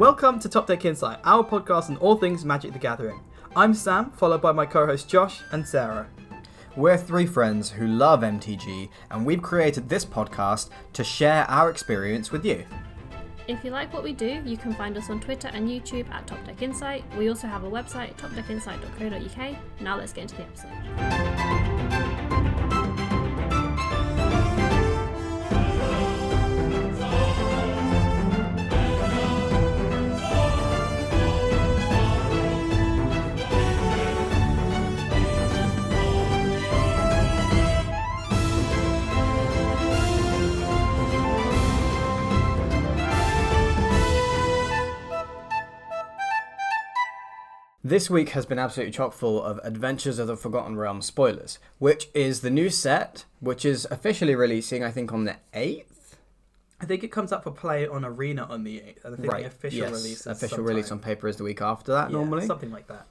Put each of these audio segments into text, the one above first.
Welcome to Top Deck Insight, our podcast on all things Magic the Gathering. I'm Sam, followed by my co hosts Josh and Sarah. We're three friends who love MTG, and we've created this podcast to share our experience with you. If you like what we do, you can find us on Twitter and YouTube at Top Deck Insight. We also have a website, topdeckinsight.co.uk. Now let's get into the episode. This week has been absolutely chock full of Adventures of the Forgotten Realms spoilers, which is the new set, which is officially releasing, I think, on the 8th. I think it comes up for play on Arena on the 8th. and I think the official yes. release is Official release on paper is the week after that, Yeah, normally. Something like that.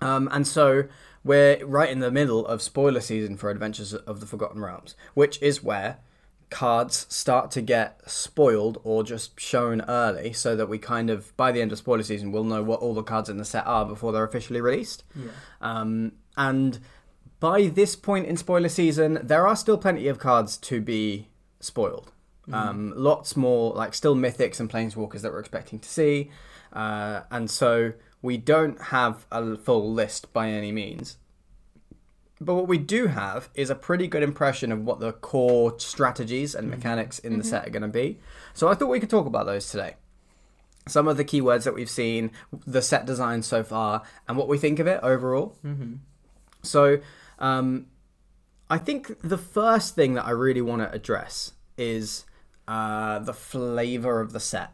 Um, and so we're right in the middle of spoiler season for Adventures of the Forgotten Realms, which is where cards start to get spoiled or just shown early so that we kind of, by the end of spoiler season, we'll know what all the cards in the set are before they're officially released. Yeah. Um, and by this point in spoiler season, there are still plenty of cards to be spoiled. Um, lots more, like still mythics and planeswalkers that we're expecting to see. Uh, and so we don't have a full list by any means. But what we do have is a pretty good impression of what the core strategies and mechanics in the set are going to be. So I thought we could talk about those today. Some of the keywords that we've seen, the set design so far, and what we think of it overall. Mm-hmm. So, um, I think the first thing that I really want to address is uh, the flavor of the set.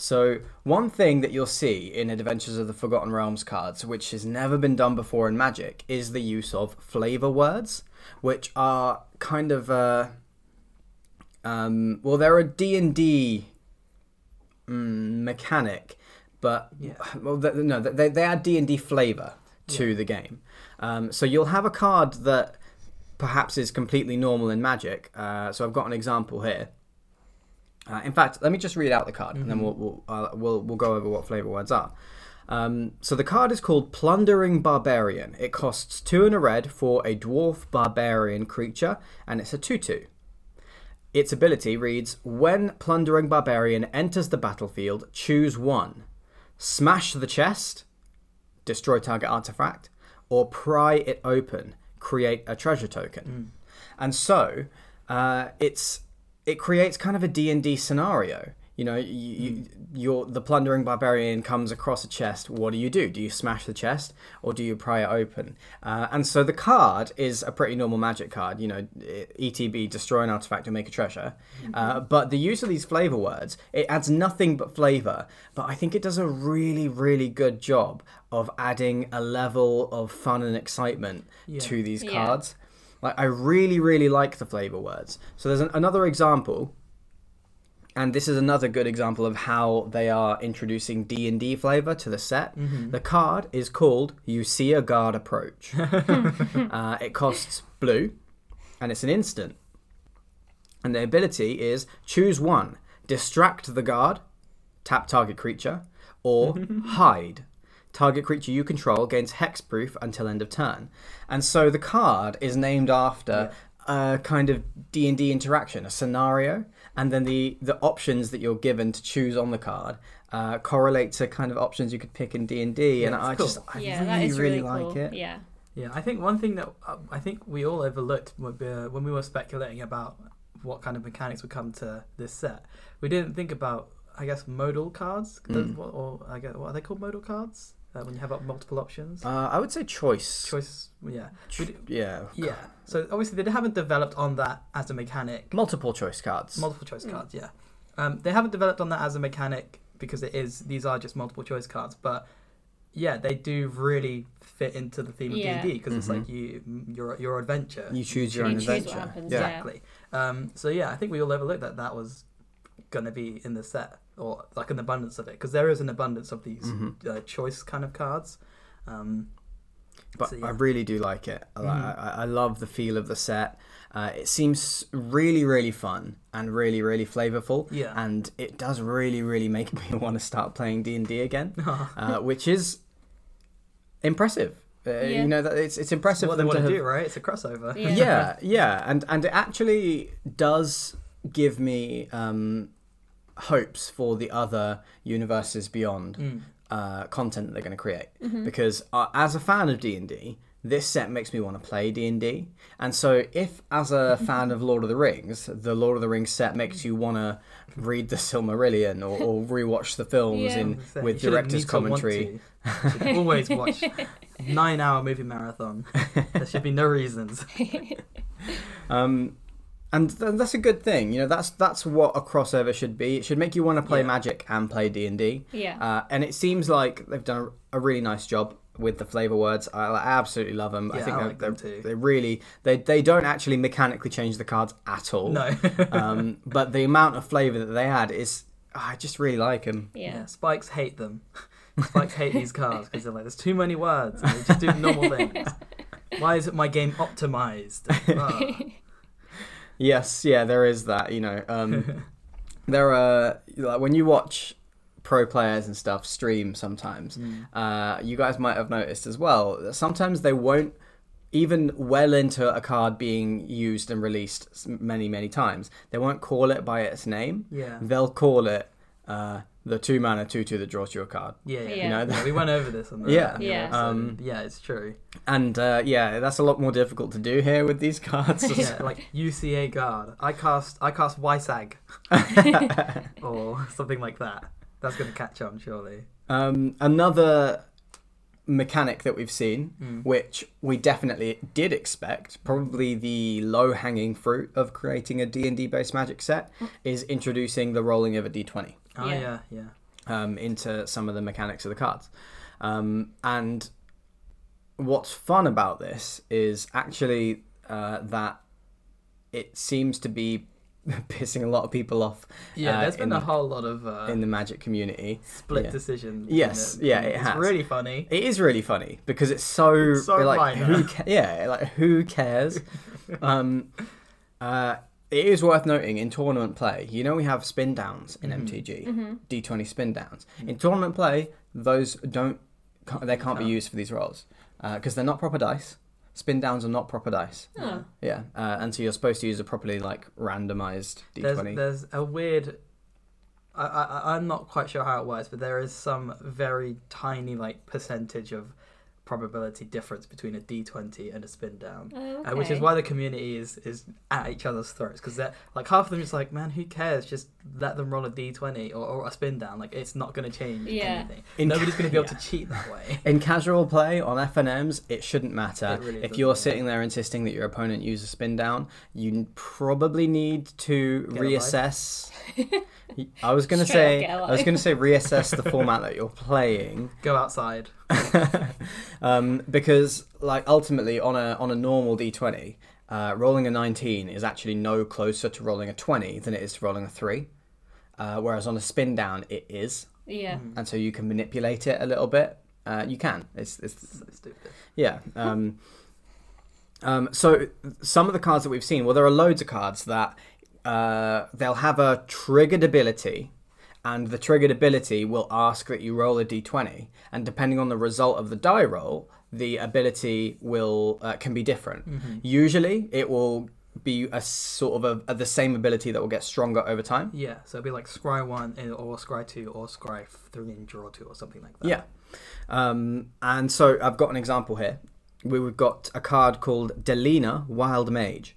So, one thing that you'll see in Adventures of the Forgotten Realms cards, which has never been done before in Magic, is the use of flavor words, which are kind of uh, um, well, they're a D and D mm, mechanic, but Yeah. well, th- no, they they add D and D flavor to the game. Um, so you'll have a card that perhaps is completely normal in Magic. Uh, so I've got an example here. Uh, in fact, let me just read out the card, and then we'll we'll, uh, we'll we'll go over what flavor words are. Um, so the card is called Plundering Barbarian. It costs two and a red for a dwarf barbarian creature, and it's a two-two. Its ability reads: When Plundering Barbarian enters the battlefield, choose one. Smash the chest, destroy target artifact, or pry it open, create a treasure token. And so, uh, it's it creates kind of a D and D scenario. You know, you, you, you're, the plundering barbarian comes across a chest. What do you do? Do you smash the chest or do you pry it open? Uh, and so the card is a pretty normal magic card. You know, ETB, destroy an artifact or make a treasure. Uh, but the use of these flavor words, it adds nothing but flavor. But I think it does a really, really good job of adding a level of fun and excitement Yeah. to these Yeah. cards. Like I really, really like the flavor words. So there's an, another example, and this is another good example of how they are introducing D and D flavor to the set. The card is called "You See a Guard Approach." uh, it costs blue, and it's an instant. And the ability is choose one: distract the guard, tap target creature, or hide. Target creature you control gains hexproof until end of turn. And so the card is named after a kind of D and D interaction, a scenario, and then the the options that you're given to choose on the card uh, correlate to kind of options you could pick in D and D. And I cool. just I yeah, really that is really, really, like it. Yeah. Yeah, I think one thing that uh, I think we all overlooked would be, uh, when we were speculating about what kind of mechanics would come to this set, we didn't think about, I guess, modal cards, Mm. or, or I guess what are they called, modal cards? Uh, when you have up multiple options, Uh, I would say choice. choice. Yeah, Ch- We d- yeah. yeah. So obviously they haven't developed on that as a mechanic. Multiple choice cards. Multiple choice cards, yeah. Um, they haven't developed on that as a mechanic because it is these are just multiple choice cards, but yeah, they do really fit into the theme of Yeah. D&D because it's like you your your adventure. you choose your You own choose what adventure. happens, yeah. yeah. Exactly. Um, so yeah, I think we all overlooked that that was going to be in the set or like an abundance of it because there is an abundance of these Mhm. uh, choice kind of cards. Um, but So, yeah. I really do like it. I, Mhm. I, I love the feel of the set. Uh, it seems really, really fun and really, really flavorful. Yeah. And it does really, really make me want to start playing D and D again, uh, which is impressive. Uh, Yeah. You know that it's it's impressive what for they them want to to have do, right? It's a crossover. Yeah. yeah, yeah, and and it actually does give me um, hopes for the other universes beyond Mm. uh, content that they're going to create. Mm-hmm. Because uh, as a fan of D and D, this set makes me want to play D and D. And so, if as a fan of Lord of the Rings, the Lord of the Rings set makes you want to read the Silmarillion or, or rewatch the films Yeah. in with you director's need to commentary. to. Always watch nine hour movie marathon. there should be no reasons. Um, and th- that's a good thing. You know, that's that's what a crossover should be. It should make you want to play Yeah. Magic and play D and D. Yeah. Uh, and it seems like they've done a really nice job with the flavor words. I, I absolutely love them. I think I they're, like them they're, too. they really they they don't actually mechanically change the cards at all. No. um, but the amount of flavor that they add is I just really like them. yeah. yeah, Spikes hate them. Spikes hate these cards because they're like, there's too many words. And they just do normal things. Why isn't my game optimized? Ah. Yes, yeah, there is that. You know, um, there are like when you watch pro players and stuff stream sometimes. Mm. Uh, you guys might have noticed as well. that Sometimes they won't even well into a card being used and released many many times. They won't call it by its name. Yeah. They'll call it uh, the two mana two two that draws you a card. Yeah, yeah. You know, Yeah, we went over this on the Yeah. on Yeah. Um, yeah, it's true. And uh, yeah, that's a lot more difficult to do here with these cards. Yeah, like UCA guard. I cast I cast Wysag or something like that. That's gonna catch on surely. Um, another mechanic that we've seen, Mm. which we definitely did expect, probably the low-hanging fruit of creating a D&D based magic set, is introducing the rolling of a d20 Oh Yeah. yeah, yeah. um, into some of the mechanics of the cards. Um, and what's fun about this is actually uh, that it seems to be pissing a lot of people off Yeah, uh, there's been a whole lot of uh, in the magic community. split yeah. decisions. Yes, it. yeah, it it's has. really funny. It is really funny because it's so, so like minor. who ca- yeah like who cares um uh it is worth noting in tournament play you know we have spin downs in Mhm. mtg d20 spin downs in tournament play those don't ca- they can't be Can't. used for these rolls because they're not proper dice spin downs are not proper dice Oh. yeah uh, and so you're supposed to use a properly like randomized There's d20 there's a weird. I, I I'm not quite sure how it works, but there is some very tiny like percentage of probability difference between a D20 and a spin down. Oh, Uh, which is why the community is is at each other's throats because they're like half of them is like man who cares just let them roll a d20 or, or a spin down like it's not going to change Yeah. anything In nobody's ca- going to be able yeah. to cheat that way In casual play on FNMs, it shouldn't matter. It really if you're yeah. sitting there insisting that your opponent use a spin down, you probably need to Get reassess. I was gonna say, get a I was gonna say reassess the format that you're playing, go outside um, because like ultimately on a on a normal d20, uh, rolling a 19 is actually no closer to rolling a 20 than it is to rolling a three. Uh, whereas on a spin down, it is, Yeah. Mm. and so you can manipulate it a little bit. Uh, you can. It's, it's so stupid Yeah. Um, um, so some of the cards that we've seen, well, there are loads of cards that uh, they'll have a triggered ability, and the triggered ability will ask that you roll a d20, and depending on the result of the die roll, the ability will uh, can be different. Mm-hmm. Usually, it will be a sort of a, a the same ability that will get stronger over time. yeah so it'd be like scry 1 and- or scry 2 or scry 3 and draw 2 or something like that Yeah. Um, and so I've got an example here. We've got a card called Delina Wild Mage.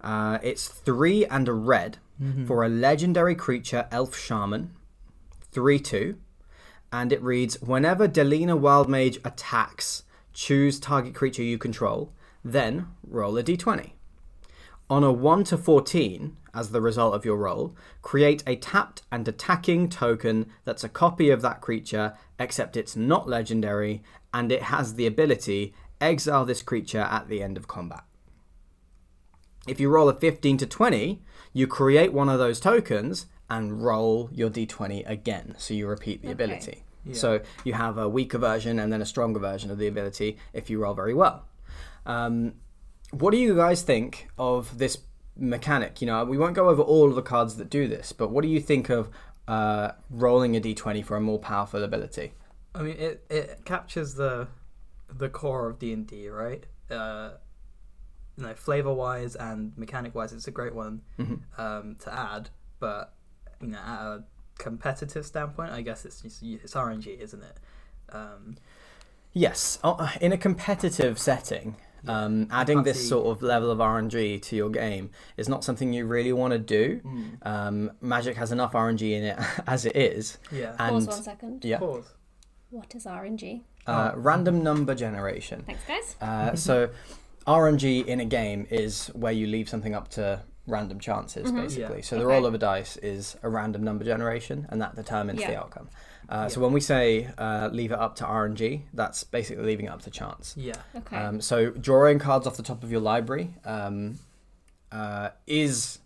Uh, it's three and a red Mm-hmm. for a legendary creature, Elf Shaman. 3 2. And it reads Whenever Delina Wild Mage attacks, choose target creature you control, then roll a d20. On a 1 to 14, as the result of your roll, create a tapped and attacking token that's a copy of that creature, except it's not legendary, and it has the ability exile this creature at the end of combat. If you roll a 15 to 20, you create one of those tokens and roll your d20 again, so you repeat the Okay. ability. Yeah. So you have a weaker version and then a stronger version of the ability if you roll very well. Um, what do you guys think of this mechanic? You know, we won't go over all of the cards that do this, but what do you think of uh, rolling a d20 for a more powerful ability? I mean, it, it captures the the core of D and D, right? Uh, you know, flavor wise and mechanic wise, it's a great one Mhm. um, to add. But you know, at a competitive standpoint, I guess it's just, it's RNG, isn't it? Um, Yes, uh, in a competitive setting. Um, adding this sort of level of RNG to your game is not something you really want to do. mm, Um, Magic has enough RNG in it as it is, yeah. and Pause one second. yeah, Pause. What is RNG? uh, Oh. random number generation. Thanks, guys. Uh, so RNG in a game is where you leave something up to random chances, Mhm. basically. Yeah. So the Okay. roll of a dice is a random number generation, and that determines the outcome. Uh, So when we say uh, leave it up to RNG, that's basically leaving it up to chance. Yeah. Okay. Um, so drawing cards off the top of your library um, uh, is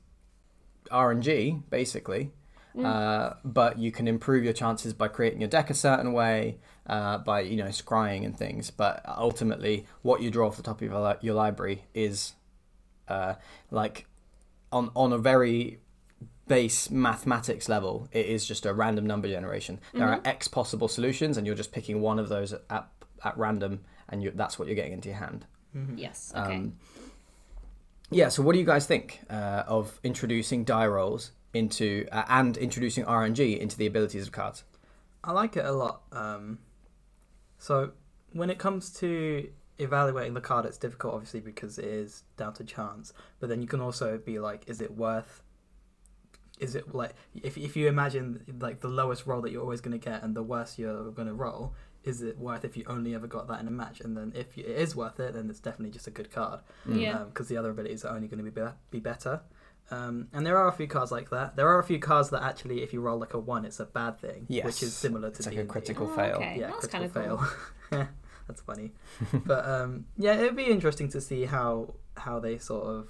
RNG basically, Mm. uh, but you can improve your chances by creating your deck a certain way, uh, by you know scrying and things. But ultimately, what you draw off the top of your, li- your library is uh, like on on a very base mathematics level, it is just a random number generation. There are X possible solutions, and you're just picking one of those at at random, and you, that's what you're getting into your hand. Mhm. yes. Okay. Um, yeah. So, what do you guys think uh, of introducing die rolls into uh, and introducing RNG into the abilities of cards? I like it a lot. Um, so when it comes to evaluating the card, it's difficult, obviously, because it is down to chance. But then you can also be like, is it worth? Is it like if if you imagine like the lowest roll that you're always going to get and the worst you're going to roll, is it worth if you only ever got that in a match? And then if it is worth it, then it's definitely just a good card Mm. Yeah. because the other abilities are only going to be be, be better. Um, and there are a few cards like that. There are a few cards that actually, if you roll like a one, it's a bad thing, which is similar to It's like a D&D. critical Oh, fail. okay. Yeah, That's critical kinda fail. That's funny. but um, yeah, it'd be interesting to see how how they sort of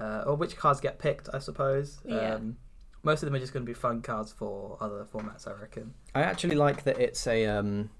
uh, or which cards get picked. I suppose. Yeah. Um, most of them are just going to be fun cards for other formats. I reckon. I actually like that it's a um,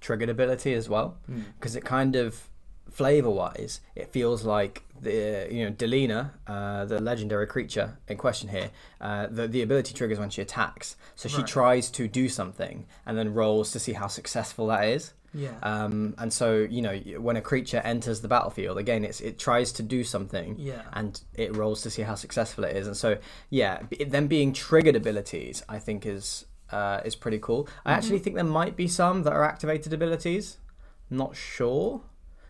triggered ability as well because it kind of flavor wise it feels like the you know Delina uh, the legendary creature in question here uh, the, the ability triggers when she attacks so she Right. tries to do something and then rolls to see how successful that is Yeah. um, and so you know when a creature enters the battlefield again it's it tries to do something yeah. and it rolls to see how successful it is. And so, yeah, them being triggered abilities, I think is uh, is pretty cool. I actually think there might be some that are activated abilities. Not sure,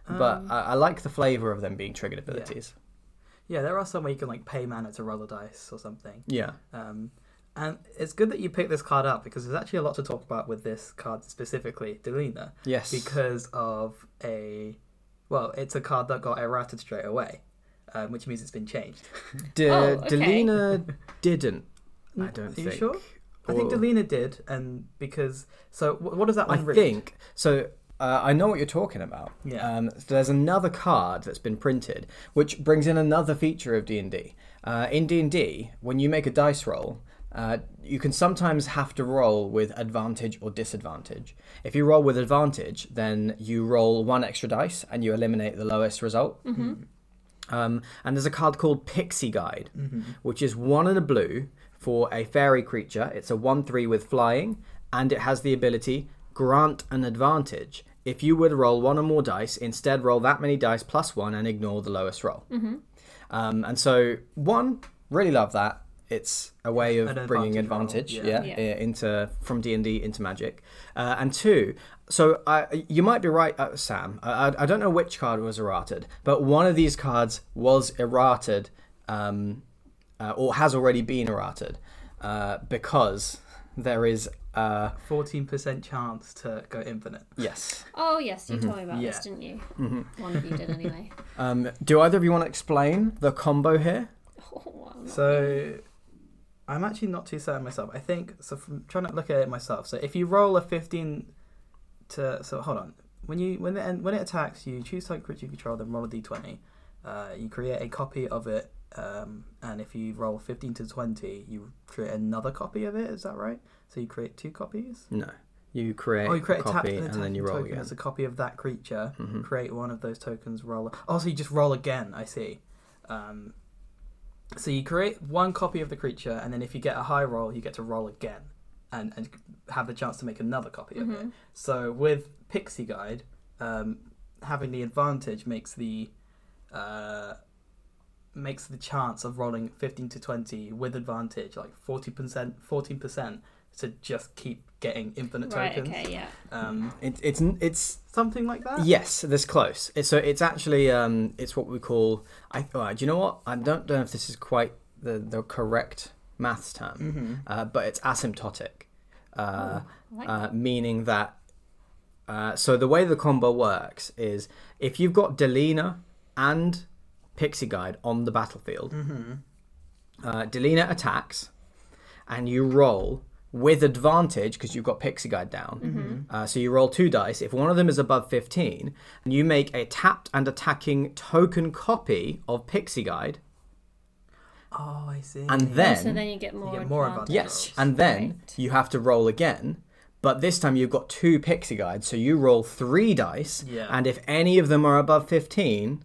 but Um, I, I like the flavor of them being triggered abilities. Yeah, there are some where you can like pay mana to roll a dice or something. Yeah, Um, and it's good that you picked this card up because there's actually a lot to talk about with this card specifically, Delina, yes, because of a well, it's a card that got errated straight away, um, which means it's been changed. De- Oh, okay. Delina didn't. I don't Are think. you sure? I think Or- Delina did, and because so what does that I read? think so. Uh, I know what you're talking about. Yeah. Um, there's another card that's been printed, which brings in another feature of D and D. Uh, in D and D, when you make a dice roll, uh, you can sometimes have to roll with advantage or disadvantage. If you roll with advantage, then you roll one extra dice and you eliminate the lowest result. Um, and there's a card called Pixie Guide, which is one in a blue for a fairy creature. It's a 1 3 with flying, and it has the ability grant an advantage. If you would roll one or more dice, instead roll that many dice plus one and ignore the lowest roll. Um, and so, one, really love that. It's a way of An bringing advantage advantage, roll, yeah, yeah. Yeah. into from D and D into Magic. Uh, and two, so I, you might be right, uh, Sam. I, I- I don't know which card was errated, but one of these cards was errated, um, uh, or has already been errated, uh, because there is, a Fourteen percent chance to go infinite. yes. Oh yes, you told me about Yeah. this, didn't you? One of you did anyway. Um, do either of you want to explain the combo here? Oh, well, not So I'm actually not too certain myself. I think so. From trying to look at it myself. So if you roll a 15 to so hold on when you when it when it attacks you choose type creature you control then roll a d20. Uh, you create a copy of it, um, and if you roll 15 to 20, you create another copy of it. Is that right? So you create two copies. No. You create, Oh, you create a a copy an and then you roll token again. as a copy of that creature. Mhm. Create one of those tokens. Roll. Oh, so you just roll again. I see. Um, so you create one copy of the creature, and then if you get a high roll, you get to roll again, and and have the chance to make another copy of it. Mhm. So with Pixie Guide, um, having the advantage makes the uh, makes the chance of rolling 15 to 20 with advantage like 40% 14% to just keep getting infinite Right. tokens Okay. Yeah. um, It, it's it's something like that yes, this close. It's, so it's actually um, it's what we call. I oh, do you know what? I don't know if this is quite the the correct maths term, hmm uh, but it's asymptotic, uh, I like uh, meaning that. Uh, so the way the combo works is if you've got Delina and Pixie Guide on the battlefield, hmm uh, Delina attacks, and you roll with advantage because you've got Pixie Guide down. Mm-hmm. Uh, so you roll two dice. If one of them is above 15, and you make a tapped and attacking token copy of Pixie Guide, oh i see and Oh, then, so then you get more. get more advantage. yes, and then Right. you have to roll again. But this time you've got two Pixie Guides, so you roll three dice, Yeah. and if any of them are above 15,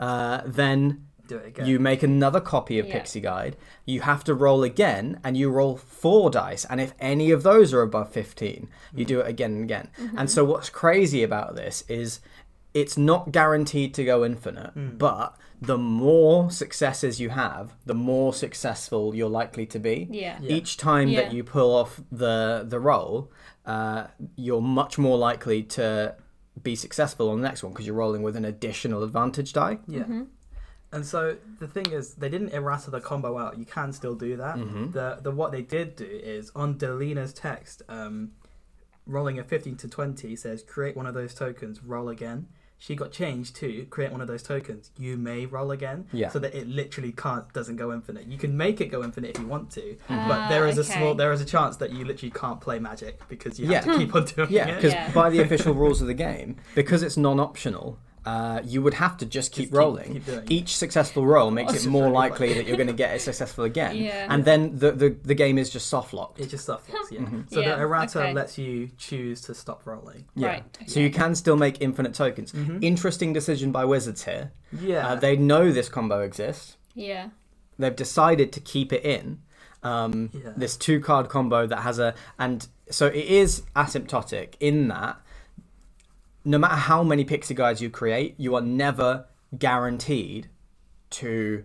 uh, then do it again You make another copy of Yeah. Pixie Guide. You have to roll again, and you roll four dice. And if any of those are above 15, you do it again and again. And so, what's crazy about this is it's not guaranteed to go infinite, but the more successes you have, the more successful you're likely to be. Yeah. Yeah. Each time Yeah. that you pull off the the roll, uh, you're much more likely to be successful on the next one because you're rolling with an additional advantage die. yeah Mm-hmm. And so the thing is they didn't errata the combo out. You can still do that. Mm-hmm. the the what they did do is on delina's text um, rolling a 15 to 20 says create one of those tokens roll again. She got changed to create one of those tokens. You may roll again. Yeah. so that it literally can't doesn't go infinite. You can make it go infinite if you want to Ah, but there is a small there is a chance that you literally can't play magic because you have Yeah. to keep on doing Yeah, it. Yeah, because by the official rules of the game, because it's non-optional, uh, you would have to just keep keep- rolling. keep doing it. Each successful roll makes It's it more likely that you're going to get it successful again. Yeah. And then the, the the game is just soft locked. it just suffers yeah Mm-hmm. so Yeah, the errata okay. lets you choose to stop rolling Yeah. Right, So you can still make infinite tokens. Mhm. Interesting decision by Wizards here. yeah Uh, they know this combo exists. Yeah. They've decided to keep it in. Um, Yeah. This two card combo that has a and so it is asymptotic in that no matter how many pixie guides you create, you are never guaranteed to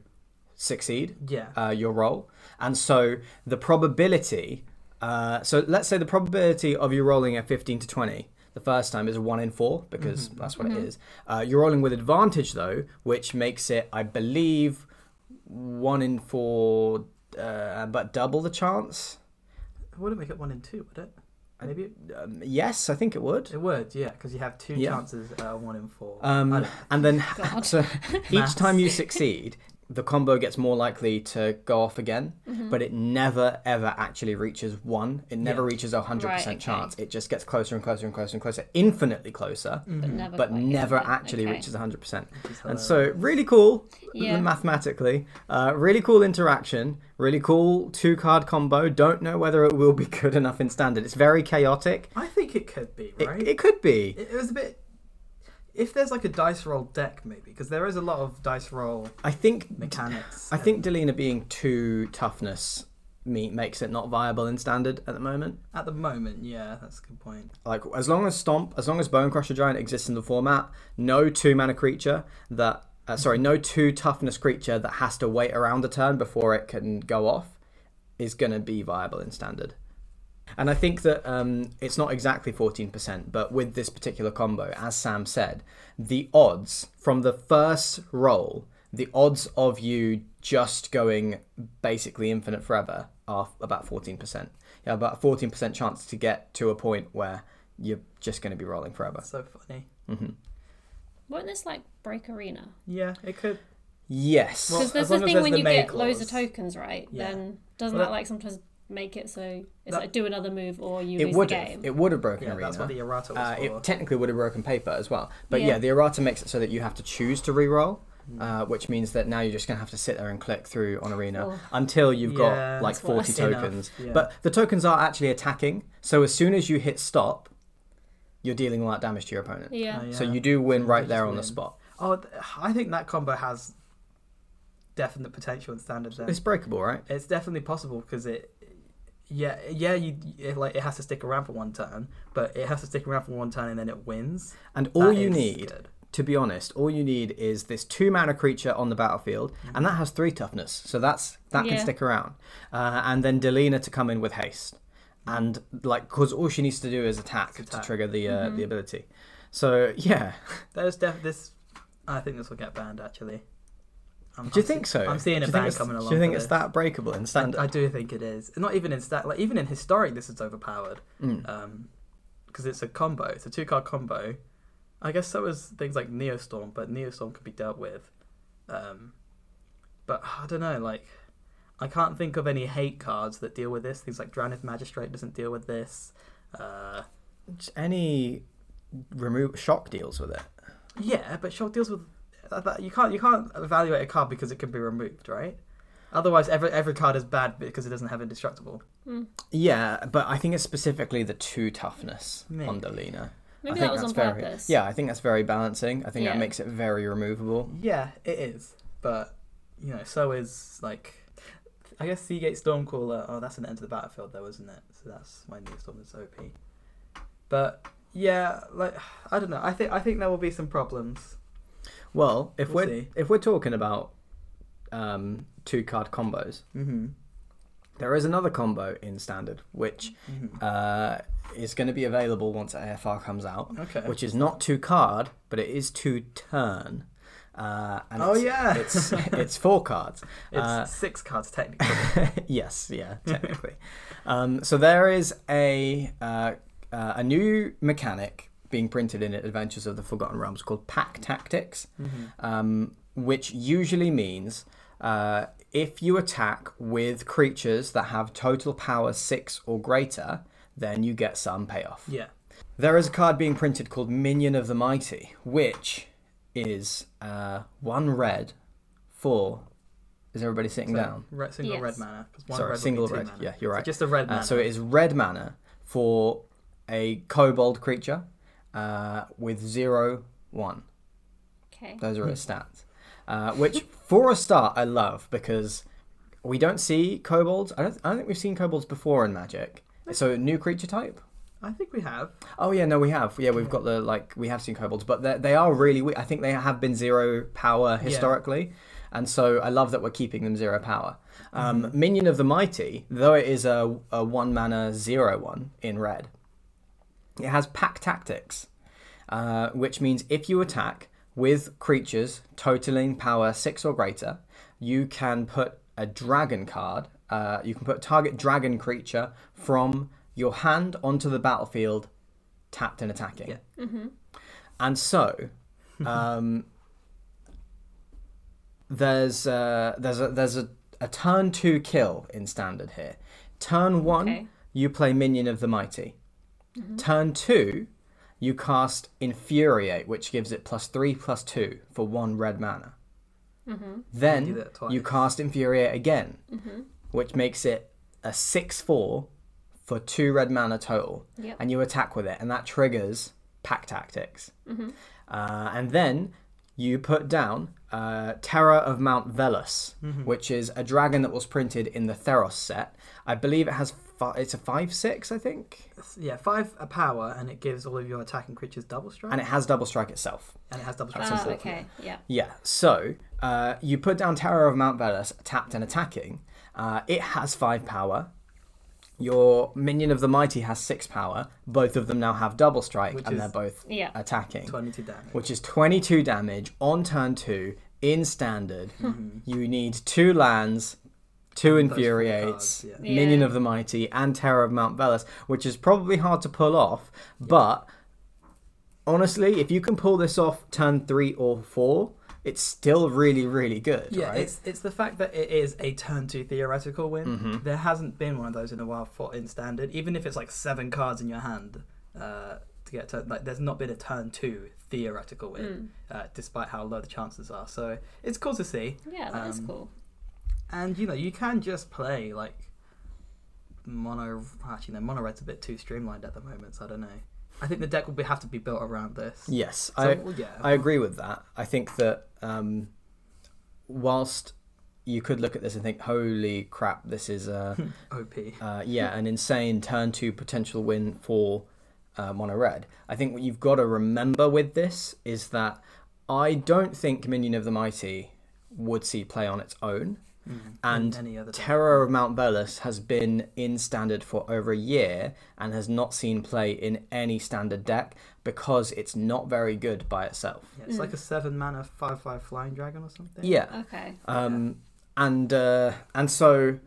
succeed yeah uh, your roll. And so the probability, uh, so let's say the probability of you rolling a 15 to 20 the first time is a 1 in 4 because that's what it is. Uh, you're rolling with advantage though, which makes it, I believe, 1 in 4, uh, but double the chance. It wouldn't make it one in two, would it? Maybe it, Um, yes, I think it would. it would, yeah, because you have two Yeah. chances, uh, one in four. Um, and then so each time you succeed, the combo gets more likely to go off again, Mm-hmm. but it never ever actually reaches one. It never Yeah. reaches a hundred percent chance. It just gets closer and closer and closer and closer, infinitely closer, Mm-hmm. But never. but never actually Okay. reaches hundred percent. And so, really cool Yeah. mathematically. Uh, really cool interaction. Really cool two card combo. Don't know whether it will be good enough in standard. It's very chaotic. I think it could be, It, right? it could be. It, it was a bit. If there's like a dice roll deck, maybe, because there is a lot of dice roll I think mechanics. I think Delina being two toughness me makes it not viable in standard at the moment. at the moment, yeah, that's a good point. Like as long as Stomp, as long as Bonecrusher Giant exists in the format, no two mana creature that uh, sorry, no two toughness creature that has to wait around a turn before it can go off is going to be viable in standard. And I think that um, it's not exactly 14%, but with this particular combo, as Sam said, the odds from the first roll, the odds of you just going basically infinite forever are about 14%. You have about a 14% chance to get to a point where you're just going to be rolling forever. So funny. hmm Won't this like break arena? Yeah, it could. Yes. Well, Because there's as the thing there's when the you May get loads of tokens, right? Yeah. Then doesn't Well, that that- like sometimes make it so it's That- like do another move or you it lose would the have. game? It would have broken Yeah, arena. that's what the errata was Uh, for. it technically would have broken paper as well. But yeah. Yeah. the errata makes it so that you have to choose to re-roll. uh, which means that now you're just going to have to sit there and click through on Arena Oh. until you've Yeah, got like 40 tokens. Yeah. But the tokens are actually attacking, so as soon as you hit stop, you're dealing all that damage to your opponent. Yeah. Oh, So you do win right there on the spot. Oh, th- I think that combo has definite potential in standard. Then It's breakable, right? it's definitely possible because it, yeah, yeah, you it, like it has to stick around for one turn, but it has to stick around for one turn and then it wins. And all That you need, good. to be honest, all you need is this two mana creature on the battlefield, and that has three toughness, so that's that can stick around. Uh, and then Delina to come in with haste, and like because all she needs to do is attack, to trigger the uh, Mhm. the ability. So yeah, There's def this. I think this will get banned actually. I'm, do you I'm think so? I'm seeing a you think ban it's- coming along. Do you think it's this. that breakable in standard? I do think it is. Not even in stat, like even in historic, this is overpowered. Mm. Um, because it's a combo. It's a two card combo. I guess so is things like Neostorm, but Neostorm could be dealt with. Um, but I don't know. Like, I can't think of any hate cards that deal with this. Things like Drannith Magistrate doesn't deal with this. Uh, Any remove shock deals with it. yeah, but Shock deals with that, that- you can't you can't evaluate a card because it can be removed, right? Otherwise, every every card is bad because it doesn't have indestructible. Mm. Yeah, but I think it's specifically the two toughness on Maybe. Delina. Maybe I think that was that's on very, purpose. Yeah, I think that's very balancing. I think that makes it very removable. Yeah, it is. But you know, so is like I guess Sea-Gate Stormcaller. Oh, that's an enter the battlefield though, isn't it? So that's why Neostorm is OP. But yeah, like I don't know. I think I think there will be some problems. Well, if We'll we're see. if we're talking about um, two card combos, Mm-hmm. there is another combo in standard which mm-hmm. uh, is going to be available once AFR comes out, Okay. which is not two card, but it is two turn. Uh, and oh it's, yeah, it's it's four cards. it's uh, six cards technically. yes, yeah, technically. um, so there is a uh, uh, a new mechanic being printed in Adventures of the Forgotten Realms called Pack Tactics, mm-hmm. um, which usually means uh, if you attack with creatures that have total power six or greater, then you get some payoff. Yeah. There is a card being printed called Minion of the Mighty, which is uh, one red for. Is everybody sitting So, down? Red, single Yes. red mana. 'cause one Sorry, red single red. mana. Yeah, you're So right. just a red Uh, mana. so it is red mana for a kobold creature uh, with zero one. Okay. Those are its stats. Uh, which, for a start, I love because we don't see kobolds. I don't. I don't think we've seen kobolds before in Magic. So new creature type. I think we have. Oh yeah, no, we have. Yeah, we've got the like we have seen kobolds, but they they are really. we- I think they have been zero power historically, and so I love that we're keeping them zero power. Um, Minion of the Mighty, though it is a, a one mana zero one in red, it has pack tactics, uh, which means if you attack with creatures totaling power six or greater, you can put a dragon card. Uh, you can put target dragon creature from your hand onto the battlefield, tapped and attacking. Yeah. Mm-hmm. And so, um, there's uh, there's a there's a, a turn two kill in standard here. Turn one, Okay. you play Minion of the Mighty. Turn two, you cast Infuriate, which gives it plus three plus two for one red mana. Mm-hmm. Then you cast Infuriate again, Mm-hmm. which makes it a six four for two red mana total Yep. and you attack with it, and that triggers pack tactics. Mm-hmm. Uh, and then you put down uh, Terror of Mount Velus, Mm-hmm. which is a dragon that was printed in the Theros set. I believe it has fi- it's a five six, I think, Yeah, five a power, and it gives all of your attacking creatures double strike, and it has double strike itself. and it has double strike. That's Oh, important. okay. Yeah. Yeah. So uh, you put down Terror of Mount Velus, tapped and attacking. Uh, it has five power. Your minion of the mighty has six power. Both of them now have double strike, Which and is- they're both Yeah. attacking. Twenty-two damage. which is 22 damage on turn 2 in standard. Mhm. You need two lands, two Those infuriates, cards, yeah. Yeah. Minion of the Mighty, and Terror of Mount Velus, which is probably hard to pull off. But honestly, if you can pull this off turn 3 or 4, it's still really, really good. Yeah, right? it's it's the fact that it is a turn two theoretical win. Mhm. There hasn't been one of those in a while for in standard, even if it's like seven cards in your hand. Uh, to get to, Like, there's not been a turn two theoretical win, Mm. uh, despite how low the chances are. So it's cool to see. Yeah, that is Um, cool. And you know, you can just play like mono. Actually, no, mono red's a bit too streamlined at the moment. So I don't know. I think the deck will be, have to be built around this. Yes, So, I well, yeah. I agree with that. I think that um, whilst you could look at this and think, "Holy crap, this is uh, OP. uh, yeah an insane turn two potential win for uh, mono red." I think what you've got to remember with this is that I don't think Minion of the Mighty would see play on its own. Mm. And any other. Terror of Mount Velus has been in standard for over a year and has not seen play in any standard deck because it's not very good by itself. Yeah, it's Mm. like a seven mana five five flying dragon or something. Yeah. Okay. Um, and uh, and so,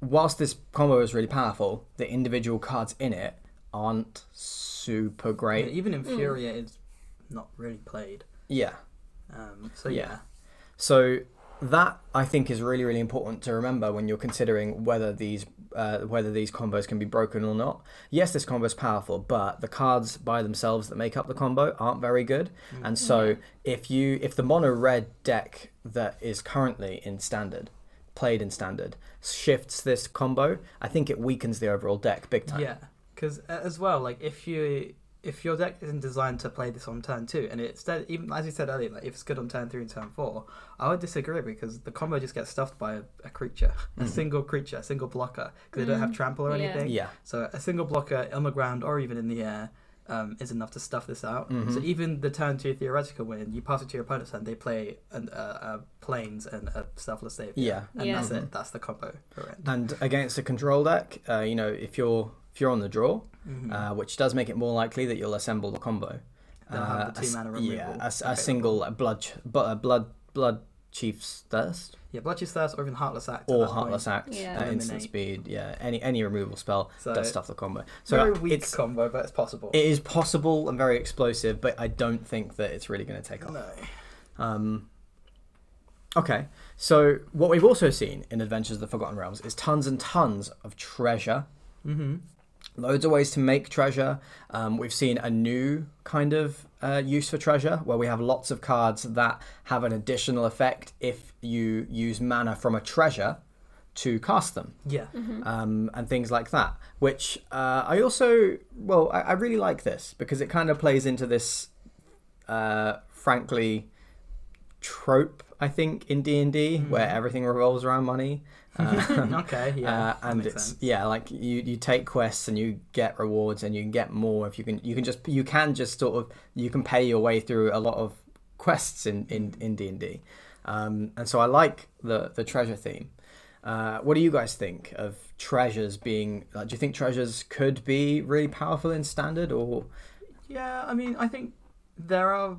whilst this combo is really powerful, the individual cards in it aren't super Yeah, great. even Mm. infuriate is not really played. Yeah. Um, so Yeah. yeah. So that I think is really really important to remember when you're considering whether these uh, whether these combos can be broken or not. Yes, this combo is powerful, but the cards by themselves that make up the combo aren't very good. And so if you if the mono red deck that is currently in standard played in standard shifts this combo, I think it weakens the overall deck big time. Yeah, because as well, like if you if your deck isn't designed to play this on turn two, and it's instead even as you said earlier, like if it's good on turn three and turn four, I would disagree because the combo just gets stuffed by a, a creature, a Mhm. single creature, a single blocker, because they don't have Mm, trample or yeah. anything. Yeah. So a single blocker on the ground or even in the air. Um, is enough to stuff this out. Mhm. So even the turn two theoretical win, you pass it to your opponent's hand. They play an, uh, uh, planes and a selfless save. Yeah. and Yeah. that's Mhm. it. That's the combo. And against a control deck, uh, you know, if you're if you're on the draw, Mhm. uh, which does make it more likely that you'll assemble the combo. They'll have Uh, the a two s- mana Yeah, removal a, s- a available. single uh, blood, ch- bu- uh, blood, blood chief's thirst Yeah, Bloodchief's Thirst or even Heartless Act. or heartless point. act, Yeah. uh, instant speed. Yeah, any any removal spell So, does stuff the combo. So very uh, weak it's combo, but it's possible. it is possible and very explosive, but I don't think that it's really going to take off. no. Um, okay, so what we've also seen in Adventures of the Forgotten Realms is tons and tons of treasure. Mm-hmm. Loads of ways to make treasure. Um, we've seen a new kind of uh, use for treasure where we have lots of cards that have an additional effect if you use mana from a treasure to cast them Yeah. Mm-hmm. um, and things like that. Which uh, I also, well, I, I really like this because it kind of plays into this, uh, frankly, trope. I think in D and D Mhm. where everything revolves around money. Um, okay. Yeah. uh, and it's sense. yeah, like you you take quests and you get rewards and you can get more if you can you can just you can just sort of you can pay your way through a lot of quests in in in D and D, um, and so I like the the treasure theme. Uh, what do you guys think of treasures being? Like, do you think treasures could be really powerful in standard or? Yeah. I mean, I think there are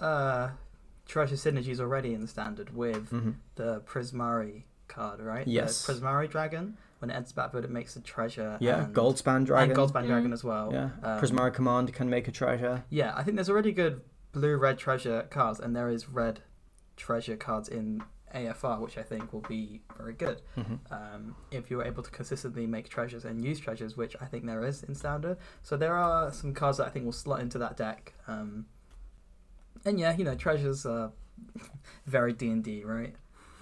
uh, treasure synergies already in the standard with Mhm. the Prismari card, right? Yes. The Prismari dragon. When it enters battlefield, it makes a treasure. Yeah, and, Goldspan Dragon. And Goldspan Mm. Dragon as well. Yeah, Um, Prismari Command can make a treasure. Yeah, I think there's already good blue red treasure cards, and there is red treasure cards in AFR, which I think will be very good hmm um, if you're able to consistently make treasures and use treasures, which I think there is in standard. So there are some cards that I think will slot into that deck. Um, and yeah, you know, treasures are very D and D, right?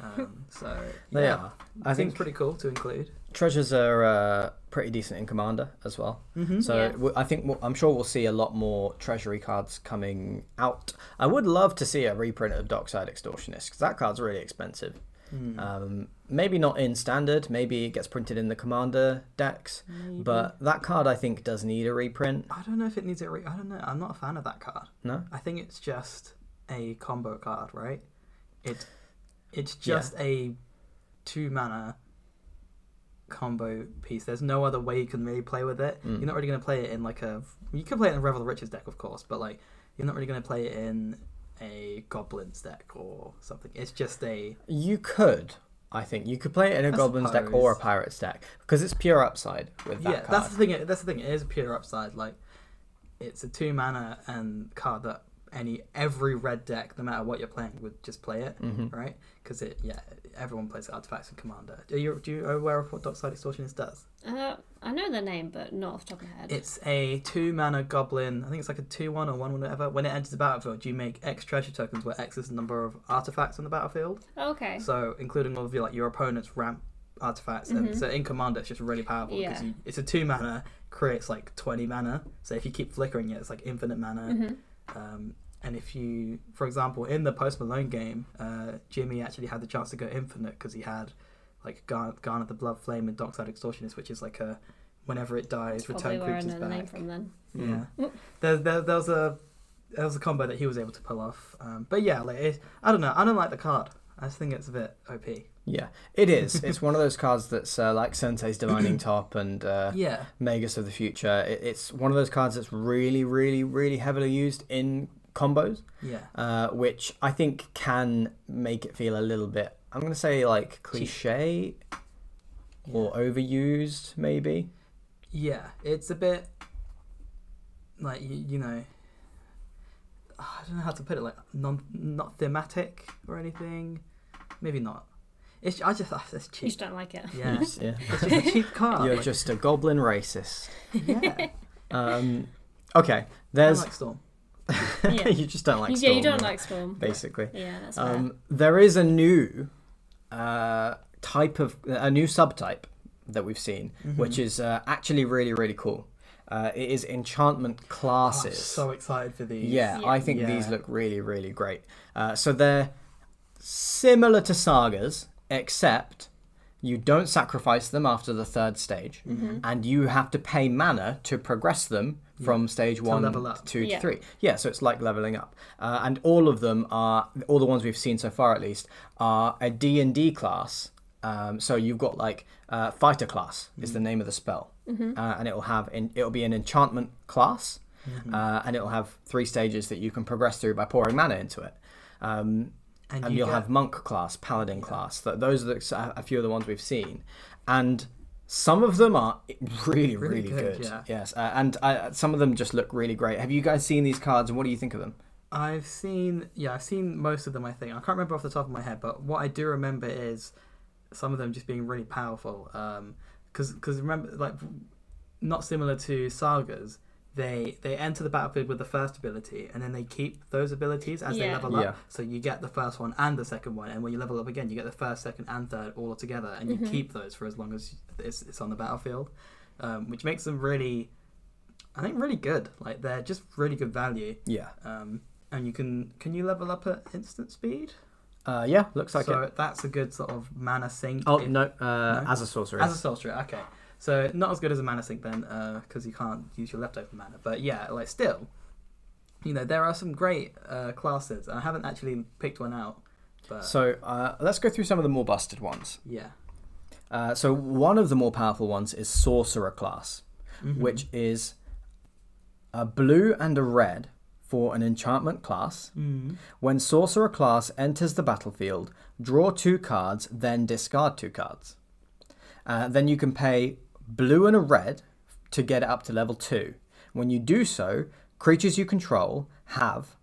Um, so They yeah, are. I seems think pretty cool to include. treasures are uh, pretty decent in Commander as well. Mm-hmm. So Yeah. w- I think we'll, I'm sure we'll see a lot more treasury cards coming out. I would love to see a reprint of Dockside Extortionist because that card's really expensive. Mm. Um, maybe not in standard. Maybe it gets printed in the Commander decks. Maybe. But that card I think does need a reprint. I don't know if it needs a re- I don't know. I'm not a fan of that card. No. I think it's just a combo card, right? It it's Yeah. just a two mana combo piece. There's no other way you can really play with it. Mm. You're not really going to play it in like a. You can play it in a Revel of Riches deck, of course, but like you're not really going to play it in a Goblins deck or something. It's just a. You could. I think you could play it in a I Goblins deck or a suppose. Pirates deck because it's pure upside with that yeah, card. that's the thing. That's the thing. It is pure upside. Like it's a two mana and card that any every red deck, no matter what you're playing, would just play it, Mhm. right? Because it, yeah, everyone plays artifacts in Commander. Are you, do you aware of what Dockside Extortionist does? Uh, I know the name, but not off the top of my head. It's a two mana goblin. I think it's like a two one or one whatever. When it enters the battlefield, you make X treasure tokens, where X is the number of artifacts on the battlefield. Oh, okay. So including all of your like your opponent's ramp artifacts, and Mhm. so in Commander it's just really powerful because Yeah. you, it's a two mana creates like twenty mana. So if you keep flickering it, it's like infinite mana. hmm Um, and if you, for example, in the Post Malone game, uh, Jimmy actually had the chance to go infinite because he had like Garn, Garna the Bloodflame and Dockside Extortionist, which is like a whenever it dies, Probably return where I creatures know the name from then. Yeah, Mm. there, there, there was a there was a combo that he was able to pull off. Um, but yeah, like it, I don't know, I don't like the card. I just think it's a bit OP. Yeah, it is. it's one of those cards that's uh, like Sensei's Divining Top and uh, Yeah, Magus of the Future. It, it's one of those cards that's really, really, really heavily used in combos, yeah, uh, which I think can make it feel a little bit. I'm going to say like cliche or overused, maybe. yeah. It's a bit like you, you know. I don't know how to put it. Like non, not thematic or anything. Maybe not. It's I just it's You cheap. You just don't like it. Yeah, Yes, yeah. it's just a cheap card. You're like- just a goblin racist. yeah. Um, okay, I there's. like Storm. Yeah. you just don't like. Storm. Yeah, you Storm, don't right? like Storm. Basically. Yeah, that's fair. Um, there is a new uh, type of a new subtype that we've seen, Mm-hmm. which is uh, actually really really cool. Uh, it is enchantment Oh, I'm classes. so excited for these. yeah, Yeah. I think Yeah. these look really really great. Uh, so they're similar to sagas, except you don't sacrifice them after the third stage, Mm-hmm. and you have to pay mana to progress them from stage one to, level up. to Yeah. three. Yeah, so it's like leveling up, uh, and all of them are all the ones we've seen so far, at least, are a D and D class. Um, so you've got like uh, fighter class is the name of the spell, uh, and it'll have in, it'll be an enchantment class, uh, and it'll have three stages that you can progress through by pouring mana into it. Um, and, and you you'll get- have monk class, paladin class. Th those are the, a few of the ones we've seen, and some of them are really, really, Really good. good, yeah. Yes, uh, and uh, some of them just look really great. Have you guys seen these cards, and what do you think of them? I've seen, yeah, I've seen most of them. I think I can't remember off the top of my head, but what I do remember is some of them just being really powerful. Because, because remember, like, not similar to sagas, they they enter the battlefield with the first ability, and then they keep those abilities as they level up. Yeah. So you get the first one and the second one, and when you level up again, you get the first, second, and third all together, and you keep those for as long as it's, it's on the battlefield, um, which makes them really, I think, really good. Like they're just really good value. Yeah, Um, and you can can you level up at instant speed? uh, yeah, looks like so it. that's a good sort of mana sink. Oh if- no, uh, No? as a sorcerer. as a sorcerer. Okay, so not as good as a mana sink then, because you can't use your leftover mana. But yeah, like still, you know there are some great uh, classes. I haven't actually picked one out, but so uh, let's go through some of the more busted ones. yeah, Uh, so one of the more powerful ones is sorcerer class, Mhm. which is a blue and a red for an enchantment class. Mhm. When sorcerer class enters the battlefield, draw two cards, then discard two cards. Uh, then you can pay blue and a red to get it up to level two. When you do so, creatures you control have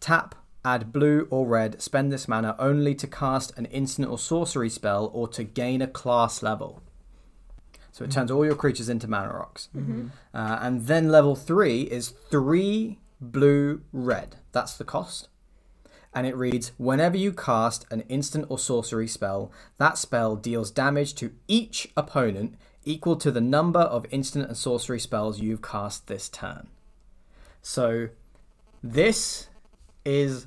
tap, add blue or red, spend this mana only to cast an instant or sorcery spell or to gain a class level. So it turns all your creatures into mana rocks. Uh, and then level three is three blue red. That's the cost. And it reads Whenever you cast an instant or sorcery spell, that spell deals damage to each opponent equal to the number of instant and sorcery spells you've cast this turn. So this is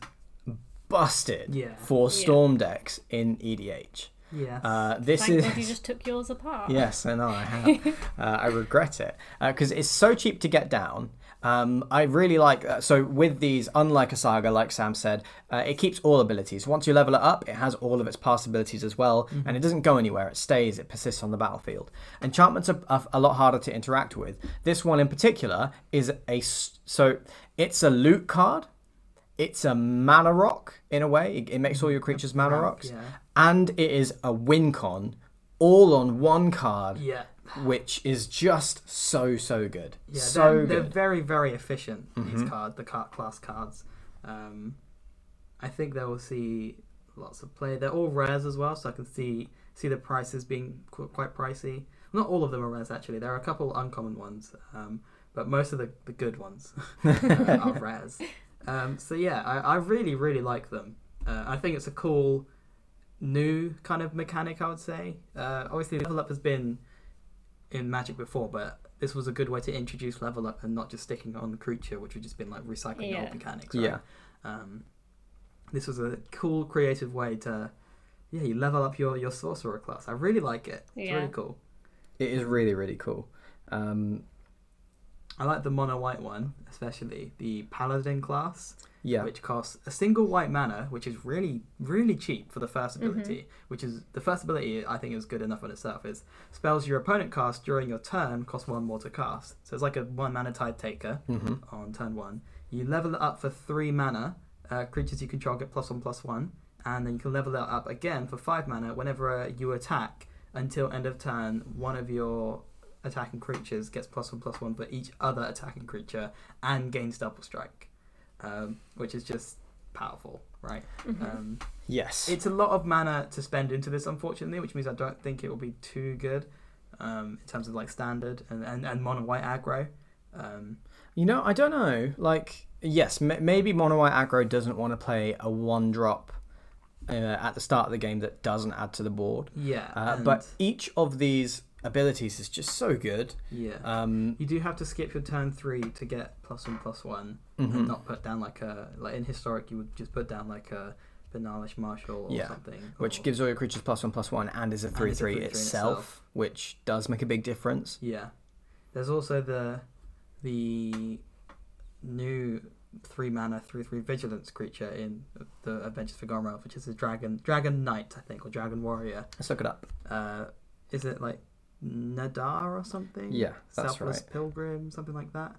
busted Yeah. for Yeah. storm decks in EDH. yes, Uh, this Thank is God you just took yours apart. Yes, I know I have. uh, I regret it because it's so cheap to get down. Um, I really like uh, so with these, unlike a saga, like Sam said, uh, it keeps all abilities. Once you level it up, it has all of its past abilities as well, and it doesn't go anywhere. It stays. It persists on the battlefield. Enchantments are, are a lot harder to interact with. This one in particular is a so it's a loot card. It's a mana rock in a way. It, it makes all your creatures mana rocks, yeah. and it is a win con, all on one card yeah. Which is just so so good. Yeah, so they're, they're good. very very efficient. These Mhm. card the card class cards. Um, I think they will see lots of play. They're all rares as well, so I can see see the prices being qu- quite pricey. Not all of them are rares actually. There are a couple uncommon ones, um, but most of the, the good ones uh, are rares. Um, so yeah, I, I really really like them. Uh, I think it's a cool new kind of mechanic. I would say. Uh, obviously, level up has been in Magic before, but this was a good way to introduce level up and not just sticking on the creature, which would just been like recycling Yeah. old mechanics. Right? Yeah. Um, this was a cool, creative way to, yeah, you level up your your sorcerer class. I really like it. It's Yeah. really cool. It is really really cool. Um, I like the mono white one, especially the paladin class, yeah. which costs a single white mana, which is really really cheap for the first ability. Which is the first ability I think is good enough on itself. Is spells your opponent casts during your turn cost one more to cast. So it's like a one mana tide taker. hmm on turn one. You level it up for three mana. Uh, creatures you control get plus one plus one, and then you can level it up again for five mana whenever uh, you attack until end of turn. One of your attacking creatures gets plus one plus one for each other attacking creature and gains double strike, um, which is just powerful, right? Mm-hmm. Um, Yes. it's a lot of mana to spend into this, unfortunately, which means I don't think it will be too good um, in terms of like standard and, and, and mono white aggro. Um, You know, I don't know. Like, yes, m- maybe Mono White Aggro doesn't want to play a one drop uh, at the start of the game that doesn't add to the board. yeah, Uh, and- but each of these abilities is just so good. yeah. Um, You do have to skip your turn three to get plus one plus one, mhm. and not put down like a like in historic you would just put down like a Benalish Marshal or Yeah, something, Which or- gives all your creatures plus one plus one and is a three a three 3/3 itself, itself. which does make a big difference. yeah. There's also the the new three mana three three vigilance creature in the Adventures for Gomra, which is a dragon dragon knight I think or dragon warrior. Let's look it up. Uh, is it like Nadaar or something? Yeah, that's Selfless right. Pilgrim, something like that.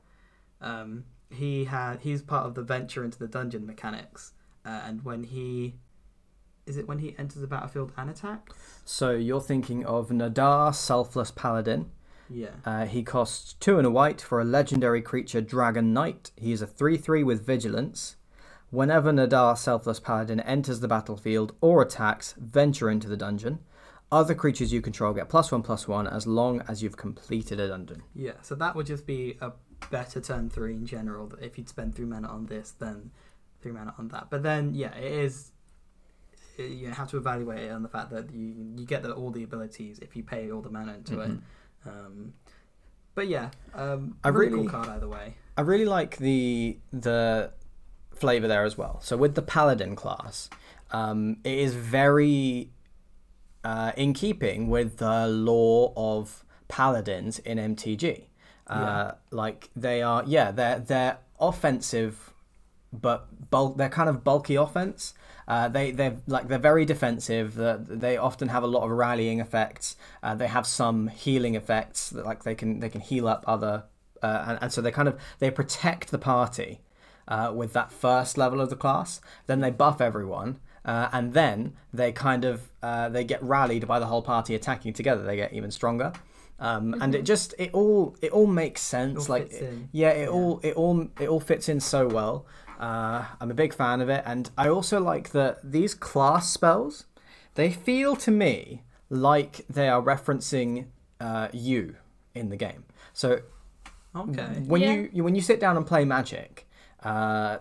Um, he had he's part of the venture into the dungeon mechanics, uh, and when he is it when he enters the battlefield and attacks? So you're thinking of Nadaar, Selfless Paladin. Yeah, Uh, he costs two and a white for a legendary creature, Dragon Knight. He is a 3 3 with Vigilance. Whenever Nadaar, Selfless Paladin, enters the battlefield or attacks, venture into the dungeon. Other creatures you control get plus one plus one as long as you've completed a dungeon. yeah. So that would just be a better turn three in general. If you'd spend three mana on this, than three mana on that. But then yeah, it is. You have to evaluate it on the fact that you you get the, all the abilities if you pay all the mana into it. Mhm. Um, but yeah, um, I really, really- cool card either way. I really like the the flavor there as well. So with the paladin class, um, it is very uh, in keeping with the lore of paladins in MTG. Uh, Yeah. Like they are, yeah, they're they're offensive, but bulk. They're kind of bulky offense. Uh, they they're like they're very defensive. They, they often have a lot of rallying effects. Uh, they have some healing effects. That, like they can they can heal up other, uh, and, and so they kind of they protect the party uh, with that first level of the class. Then they buff everyone, uh, and then they kind of uh, they get rallied by the whole party attacking together. They get even stronger. Um, And it just it all it all makes sense. all like fits in. yeah, it Yeah. all it all it all fits in so well. Uh, I'm a big fan of it, and I also like that these class spells. They feel to me like they are referencing uh, you in the game. So Okay. when Yeah. you, you when you sit down and play Magic, uh,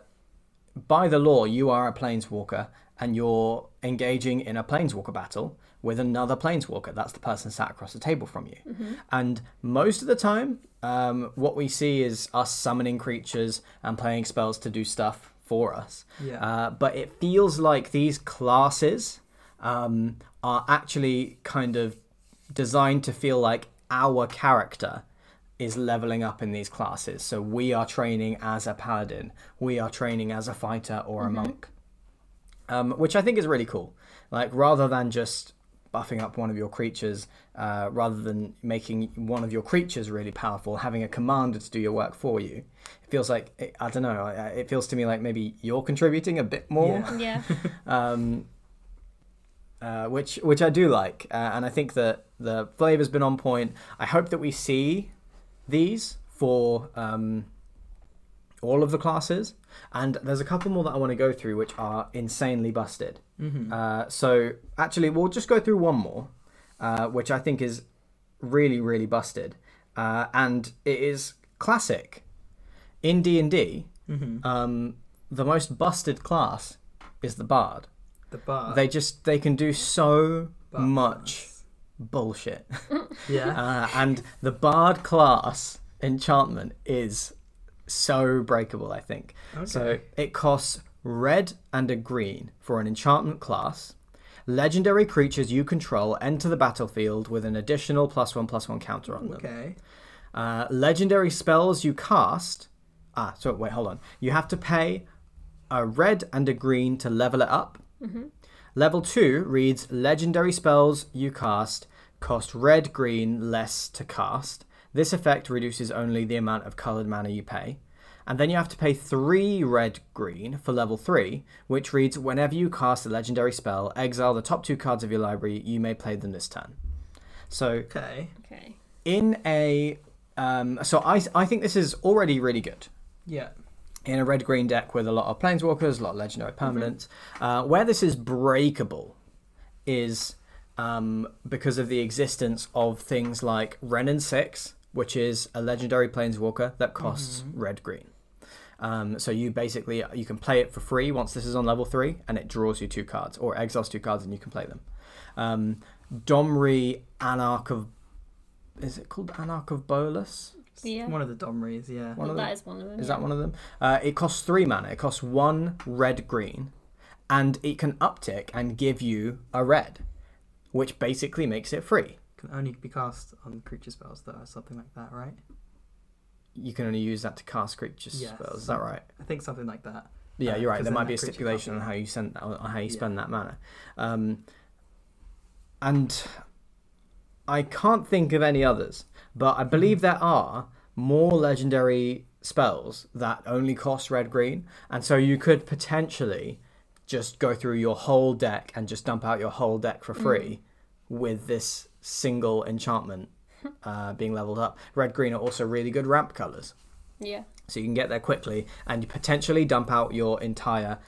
by the lore, you are a planeswalker and you're engaging in a planeswalker battle with another planeswalker. That's the person sat across the table from you. And most of the time, um, what we see is us summoning creatures and playing spells to do stuff for us. Yeah. Uh, but it feels like these classes um, are actually kind of designed to feel like our character is leveling up in these classes. So we are training as a paladin, we are training as a fighter or a monk, um, which I think is really cool. Like rather than just buffing up one of your creatures, uh, rather than making one of your creatures really powerful, having a commander to do your work for you, it feels like it, I don't know. It feels to me like maybe you're contributing a bit more. Yeah. Yeah. Um, uh, which which I do like, uh, and I think that the flavor's been on point. I hope that we see these for um, all of the classes, and there's a couple more that I want to go through which are insanely busted. Mm-hmm. Uh, so actually, we'll just go through one more, uh, which I think is really really busted, uh, and it is classic in D and D. mm-hmm. Um, the most busted class is the bard. the bard. They just they can do so Bar much bullshit. Yeah. Uh, and the bard class enchantment is so breakable, I think. okay. So it costs red and a green for an enchantment class. Legendary creatures you control enter the battlefield with an additional plus one plus one counter on them. okay. Uh, legendary spells you cast. Ah, so wait, hold on. You have to pay a red and a green to level it up. Level 2 reads Legendary spells you cast cost red green less to cast. This effect reduces only the amount of coloured mana you pay. And then you have to pay 3 red green for level 3, which reads Whenever you cast a legendary spell, exile the top two cards of your library, you may play them this turn. So Okay. Okay. in a um, so I I think this is already really good Yeah. in a red green deck with a lot of planeswalkers, a lot of legendary permanents. Uh, where this is breakable is um, because of the existence of things like Wrenn and Six, which is a legendary planeswalker that costs red green. Um, so you basically you can play it for free once this is on level three, and it draws you two cards or exiles two cards, and you can play them. Um, Domri Anarch of is it called Anarch of Bolas? Yeah. One of the Domries, yeah. One well, of that is one of them. Is yeah. that one of them? Uh, it costs three mana. It costs one red green, and it can uptick and give you a red, which basically makes it free. Can only be cast on creature spells though, or something like that, right? You can only use that to cast creature Yes. spells. Is that right? I think something like that. Yeah, Uh, you're right. There might be a stipulation on how you send on how you Yeah. spend that mana. Um, and I can't think of any others, but I believe there are more legendary spells that only cost red green, and so you could potentially just go through your whole deck and just dump out your whole deck for free with this single enchantment uh, being leveled up. Red green are also really good ramp colors Yeah. so you can get there quickly and you potentially dump out your entire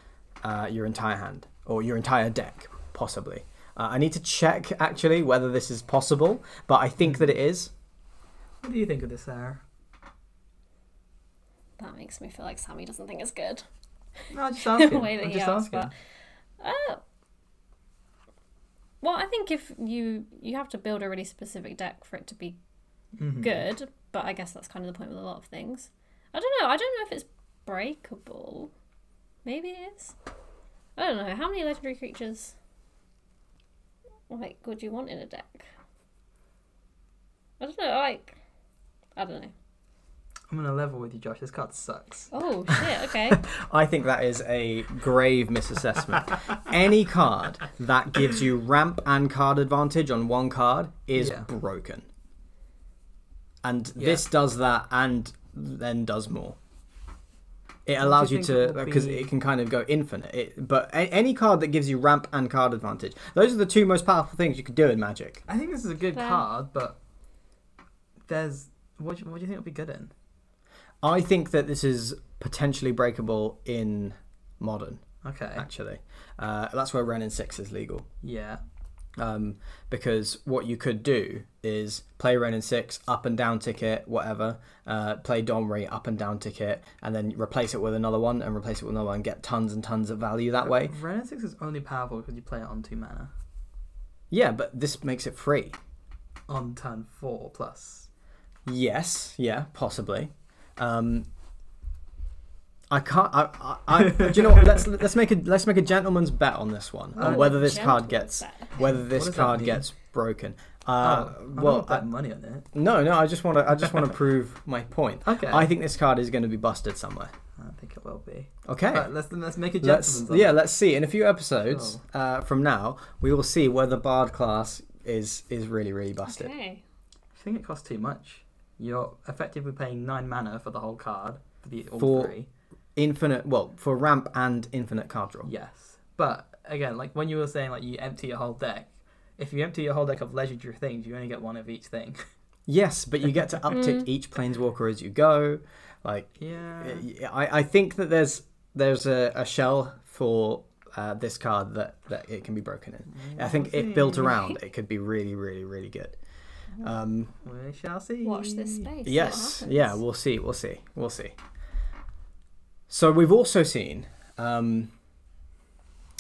uh, your entire hand or your entire deck possibly uh, i need to check actually whether this is possible but i think that it is What do you think of this, Sarah? That makes me feel like Sammy doesn't think it's good. No, I'm just asking. the way that I'm he just asked, asking. but uh, well, I think if you you have to build a really specific deck for it to be Mhm. good, but I guess that's kind of the point with a lot of things. I don't know. I don't know if it's breakable. Maybe it is. I don't know. How many legendary creatures like would you want in a deck? I don't know. Like I don't know. I'm gonna level with you, Josh. This card sucks. Oh shit. Okay. i think that is a grave misassessment any card that gives you ramp and card advantage on one card is Yeah. broken and Yeah. this does that and then does more it allows you, you to think it because be- it can kind of go infinite it, but a, any card that gives you ramp and card advantage those are the two most powerful things you could do in magic I think this is a good Fair. card, but there's what do, you, what do you think it'll be good in? I think that this is potentially breakable in modern Okay. actually uh, that's where Wrenn and Six is legal Yeah. um, because what you could do is play Wrenn and Six, up and down ticket, whatever. Uh, play Domri, up and down ticket, and then replace it with another one, and replace it with another one, and get tons and tons of value that way. Wrenn and Six is only powerful because you play it on two mana Yeah, but this makes it free. on turn four plus. Yes, yeah, possibly. Um, I can't. I, I, I do you know what? Let's let's make a let's make a gentleman's bet on this one on Oh, whether this card gets bet. whether this does that card mean? gets broken. oh, Uh, I'm well, gonna bet I- money on it. no, no. I just want to I just want to prove my point. Okay. I think this card is going to be busted somewhere. I think it will be. Okay. But let's let's make a let's gentleman's. on yeah, it. let's see. In a few episodes uh, from now, we will see whether Bard class is is really really busted. Okay. I think it costs too much. You're effectively paying nine mana for the whole card for the all For- three. Infinite, well, for ramp and infinite card draw. Yes, but again, like when you were saying, like you empty your whole deck. If you empty your whole deck of legendary things, you only get one of each thing. Yes, but you get to uptick Mm. each planeswalker as you go. Like yeah. I, I think that there's there's a, a shell for uh, this card that, that it can be broken in. I think if built around, it could be really, really, really good. Um, We shall see. Watch this space. yes, yeah, we'll see, we'll see, we'll see. So we've also seen, um,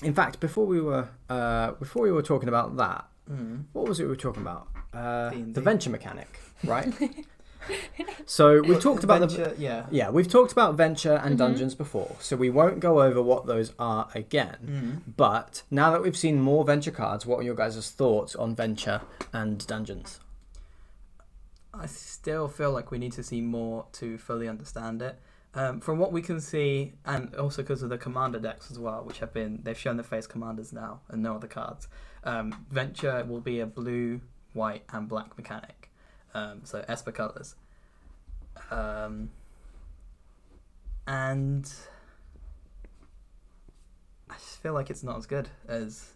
in fact, before we were uh, before we were talking about that, Mm. what was it we were talking about? Uh, the venture mechanic, right? so we've talked about the yeah. yeah, we've talked about venture and Mhm. dungeons before, so we won't go over what those are again. Mm. But now that we've seen more venture cards, what are your guys' thoughts on venture and dungeons? I still feel like we need to see more to fully understand it. Um, from what we can see, and also because of the commander decks as well, which have been they've shown the face commanders now and no other cards. Um, Venture will be a blue, white, and black mechanic, um, so Esper colors. Um, and I just feel like it's not as good as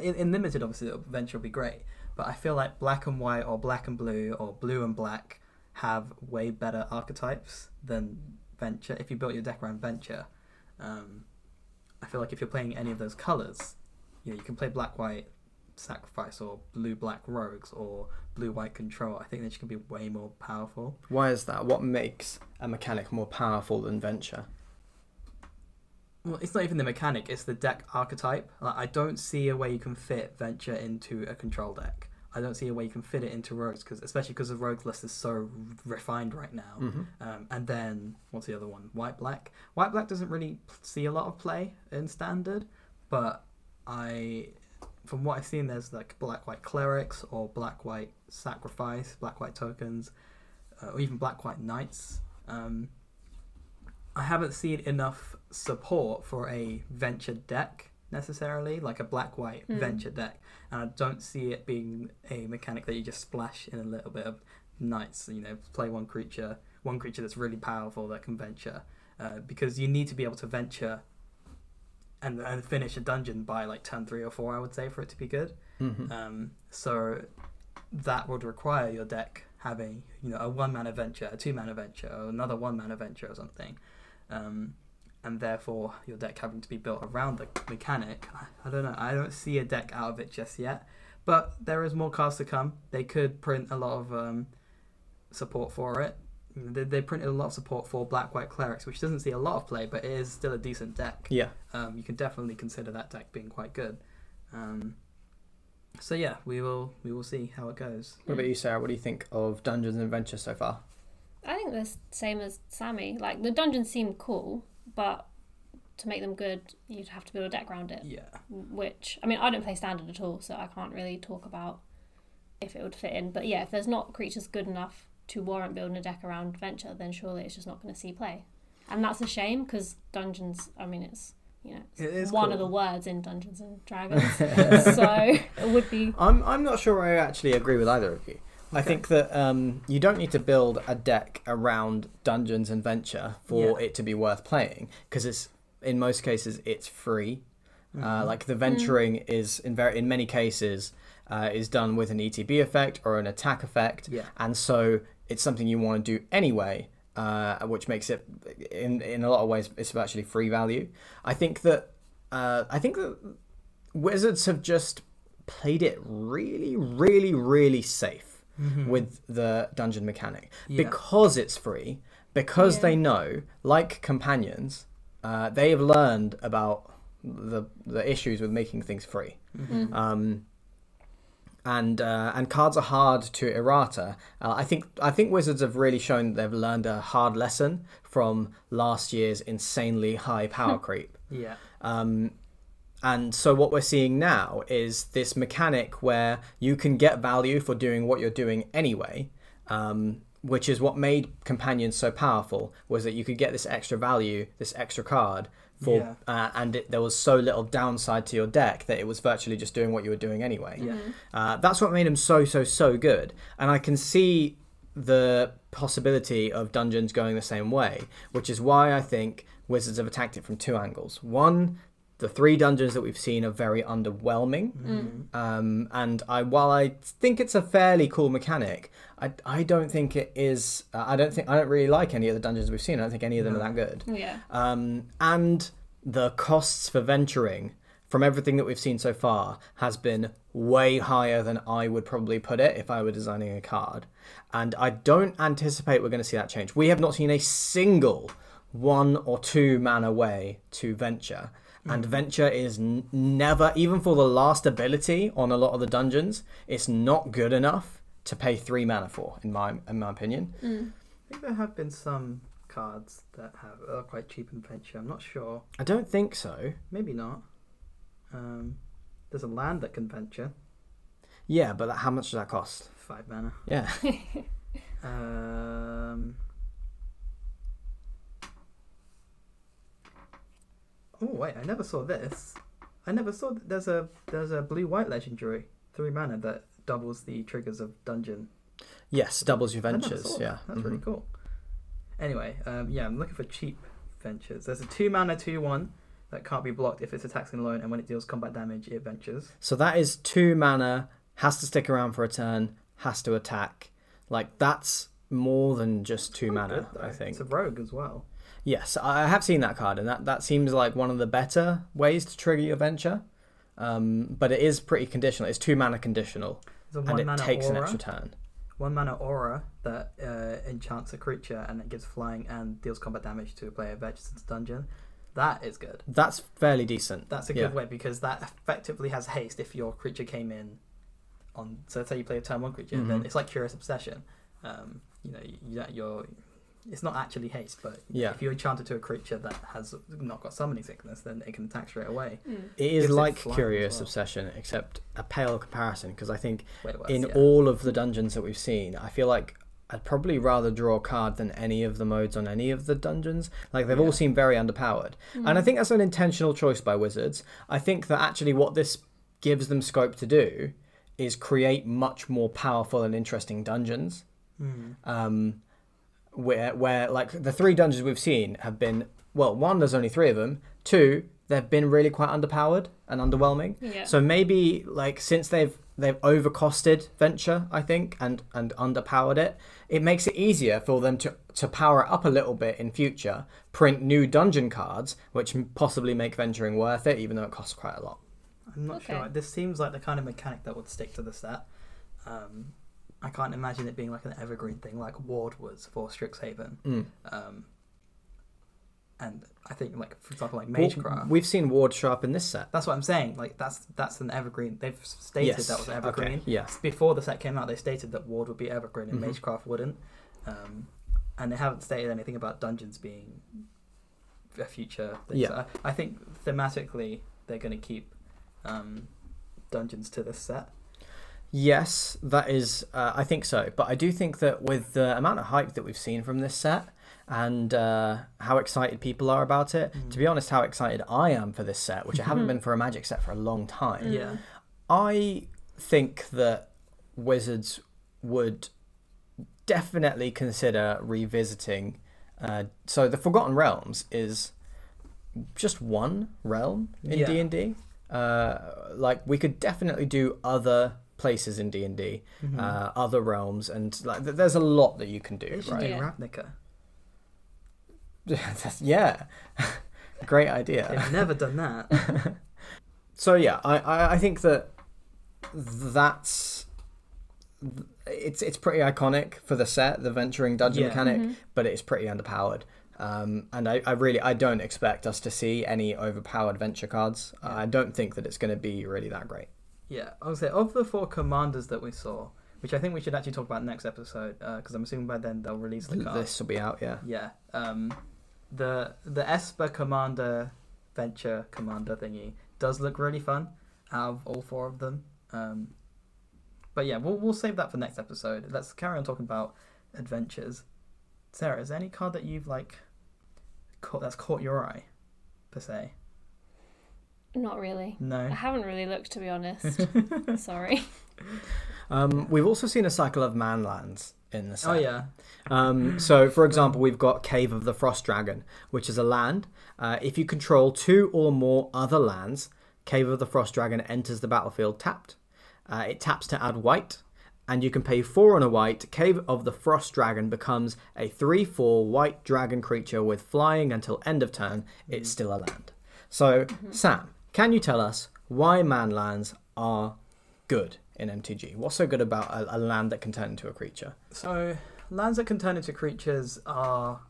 in, in limited. Obviously, Venture will be great, but I feel like black and white or black and blue or blue and black have way better archetypes than Venture. If you built your deck around Venture, um, I feel like if you're playing any of those colors, you know, you can play black white sacrifice or blue black rogues or blue white control. I think they can be way more powerful. Why is that? What makes a mechanic more powerful than venture? Well, it's not even the mechanic; it's the deck archetype. Like, I don't see a way you can fit Venture into a control deck. I don't see a way you can fit it into rogues, because especially because the rogues list is so refined right now. Mhm. Um, and then what's the other one? White black. White black doesn't really p- see a lot of play in standard, but I, from what I've seen, there's like black white clerics or black white sacrifice, black white tokens, uh, or even black white knights. Um, I haven't seen enough support for a venture deck necessarily, like a black white Hmm. venture deck, and I don't see it being a mechanic that you just splash in a little bit of knights. You know, play one creature, one creature that's really powerful that can venture, uh, because you need to be able to venture. And, and finish a dungeon by like turn three or four, I would say, for it to be good. Mhm. Um, so that would require your deck having, you know, a one man adventure, a two man adventure, or another one man adventure or something. Um, and therefore your deck having to be built around the mechanic. I, I don't know. I don't see a deck out of it just yet. But there is more cards to come. They could print a lot of um, support for it. They, they printed a lot of support for Black White Clerics, which doesn't see a lot of play, but it is still a decent deck Yeah. um, you can definitely consider that deck being quite good. Um, so yeah, we will we will see how it goes. What about you, Sarah? What do you think of dungeons and venture so far? I think the same as Sammy. Like the dungeons seem cool, but to make them good, you'd have to build a deck around it. Yeah, Which I mean, I don't play standard at all, so I can't really talk about if it would fit in. But yeah, if there's not creatures good enough to warrant building a deck around venture, then surely it's just not going to see play, and that's a shame because dungeons. I mean, it's you know it's It one of the words in Dungeons and Dragons, so it would be I'm I'm not sure I actually agree with either of you. I Okay. think that um, you don't need to build a deck around dungeons and venture for Yeah. it to be worth playing because it's in most cases it's free. Mm-hmm. Uh, like the venturing is in very in many cases uh, is done with an ETB effect or an attack effect, yeah, and so it's something you want to do anyway, uh, which makes it in in a lot of ways it's actually free value. I think that uh, I think that Wizards have just played it really, really, really safe with the dungeon mechanic Yeah. because it's free. Because Yeah. they know, like companions, uh, they have learned about the the issues with making things free. Mm. Um, and uh, and cards are hard to errata. Uh, I think I think Wizards have really shown they've learned a hard lesson from last year's insanely high power creep. yeah, Um, and so what we're seeing now is this mechanic where you can get value for doing what you're doing anyway, um, which is what made companions so powerful. Was that you could get this extra value, this extra card for, Yeah. uh, and it, there was so little downside to your deck that it was virtually just doing what you were doing anyway. yeah, Uh, that's what made him so so so good, and I can see the possibility of dungeons going the same way, which is why I think Wizards have attacked it from two angles. One, the three dungeons that we've seen are very underwhelming. Mm. Um, and I, while I think it's a fairly cool mechanic, I, I don't think it is. Uh, I don't think I don't really like any of the dungeons we've seen. I don't think any of them No. are that good. Yeah. Um, and the costs for venturing from everything that we've seen so far has been way higher than I would probably put it if I were designing a card. And I don't anticipate we're going to see that change. We have not seen a single one or two mana way to venture. And venture is n- never, even for the last ability on a lot of the dungeons, it's not good enough to pay three mana for, in my in my opinion. I think there have been some cards that have are quite cheap in venture. I'm not sure. I don't think so. Maybe not. Um, there's a land that can venture Yeah, but that, how much does that cost? five mana. Yeah. Um. Oh wait, I never saw this. I never saw. th- There's a there's a blue white legendary three mana that doubles the triggers of dungeon. Yes, doubles your ventures. saw Yeah. that's really Mhm. cool. Anyway, um, yeah, I'm looking for cheap ventures. There's a two mana two one that can't be blocked if it's attacking alone, and when it deals combat damage, it ventures. So that is two mana, has to stick around for a turn, has to attack. Like that's more than just two Quite mana, good. I think. it's a rogue as well. Yes, I have seen that card, and that, that seems like one of the better ways to trigger your venture. Um, but it is pretty conditional. It's two mana conditional, and one it mana takes aura. an extra turn. One mana aura that uh, enchants a creature and it gives flying and deals combat damage to a player ventures into dungeon. That is good. That's fairly decent. That's a Yeah. good way because that effectively has haste if your creature came in on. So let's say you play a turn one creature, and then it's like Curious Obsession. Um, you know, you, you're. It's not actually haste, but Yeah. if you enchant it to a creature that has not got summoning sickness, then it can attack straight away. Mm. It is Gives it like Curious well. Obsession, except a pale comparison, because I think worse, in yeah. all of the dungeons that we've seen, I feel like I'd probably rather draw a card than any of the modes on any of the dungeons. Like they've Yeah. all seemed very underpowered. And I think that's an intentional choice by Wizards. I think that actually what this gives them scope to do is create much more powerful and interesting dungeons. Mm. Um, where where like the three dungeons we've seen have been well, one, there's only three of them. Two, they've been really quite underpowered and underwhelming. Yeah. So maybe like since they've they've overcosted venture, I think, and and underpowered it, it makes it easier for them to to power it up a little bit in future, print new dungeon cards, which possibly make venturing worth it, even though it costs quite a lot. I'm not Okay. sure. This seems like the kind of mechanic that would stick to the set. Um, I can't imagine it being like an evergreen thing like Ward was for Strixhaven. Mm. Um, and I think like for example like Well, Magecraft. we've seen Ward show up in this set. that's what I'm saying. Like that's that's an evergreen. They've stated yes. that was evergreen. Okay. Yeah. Before the set came out, they stated that Ward would be evergreen and Mhm. Magecraft wouldn't. Um, and they haven't stated anything about dungeons being a future thing. Yeah. So I, I think thematically they're going to keep um, dungeons to this set. Yes, that is. Uh, I think so, but I do think that with the amount of hype that we've seen from this set and uh, how excited people are about it, Mm. to be honest, how excited I am for this set, which I haven't been for a Magic set for a long time. Yeah. I think that Wizards would definitely consider revisiting. Uh, so the Forgotten Realms is just one realm in Yeah. D and D. Like we could definitely do other places in D and D, Mhm. uh, other realms, and like th- there's a lot that you can do. They should Right? do Yeah. Ravnica. That's- yeah, great idea. They've never done that. So yeah, I, I, I think that that's it's it's pretty iconic for the set, the venturing dungeon Yeah. mechanic, Mhm. but it's pretty underpowered. Um, and I, I really I don't expect us to see any overpowered venture cards. Yeah. I don't think that it's going to be really that great. Yeah, I would say of the four commanders that we saw, which I think we should actually talk about next episode, because I'm assuming by then they'll release the card. This will be out, yeah. Yeah, um, the the Esper Commander Venture Commander thingy does look really fun out of all four of them. Um, but yeah, we'll we'll save that for next episode. Let's carry on talking about adventures. Sarah, is there any card that you've like caught that's caught your eye, per se? Not really. No. I haven't really looked, to be honest. Sorry. Um, we've also seen a cycle of manlands in the set. Oh yeah. Um, so, for example, we've got Cave of the Frost Dragon, which is a land. Uh, if you control two or more other lands, Cave of the Frost Dragon enters the battlefield tapped. Uh, it taps to add white, and you can pay four on a white. Cave of the Frost Dragon becomes a 3 4 white dragon creature with flying until end of turn. It's still a land. So, Sam, can you tell us why man lands are good in MTG? What's so good about a, a land that can turn into a creature? So lands that can turn into creatures are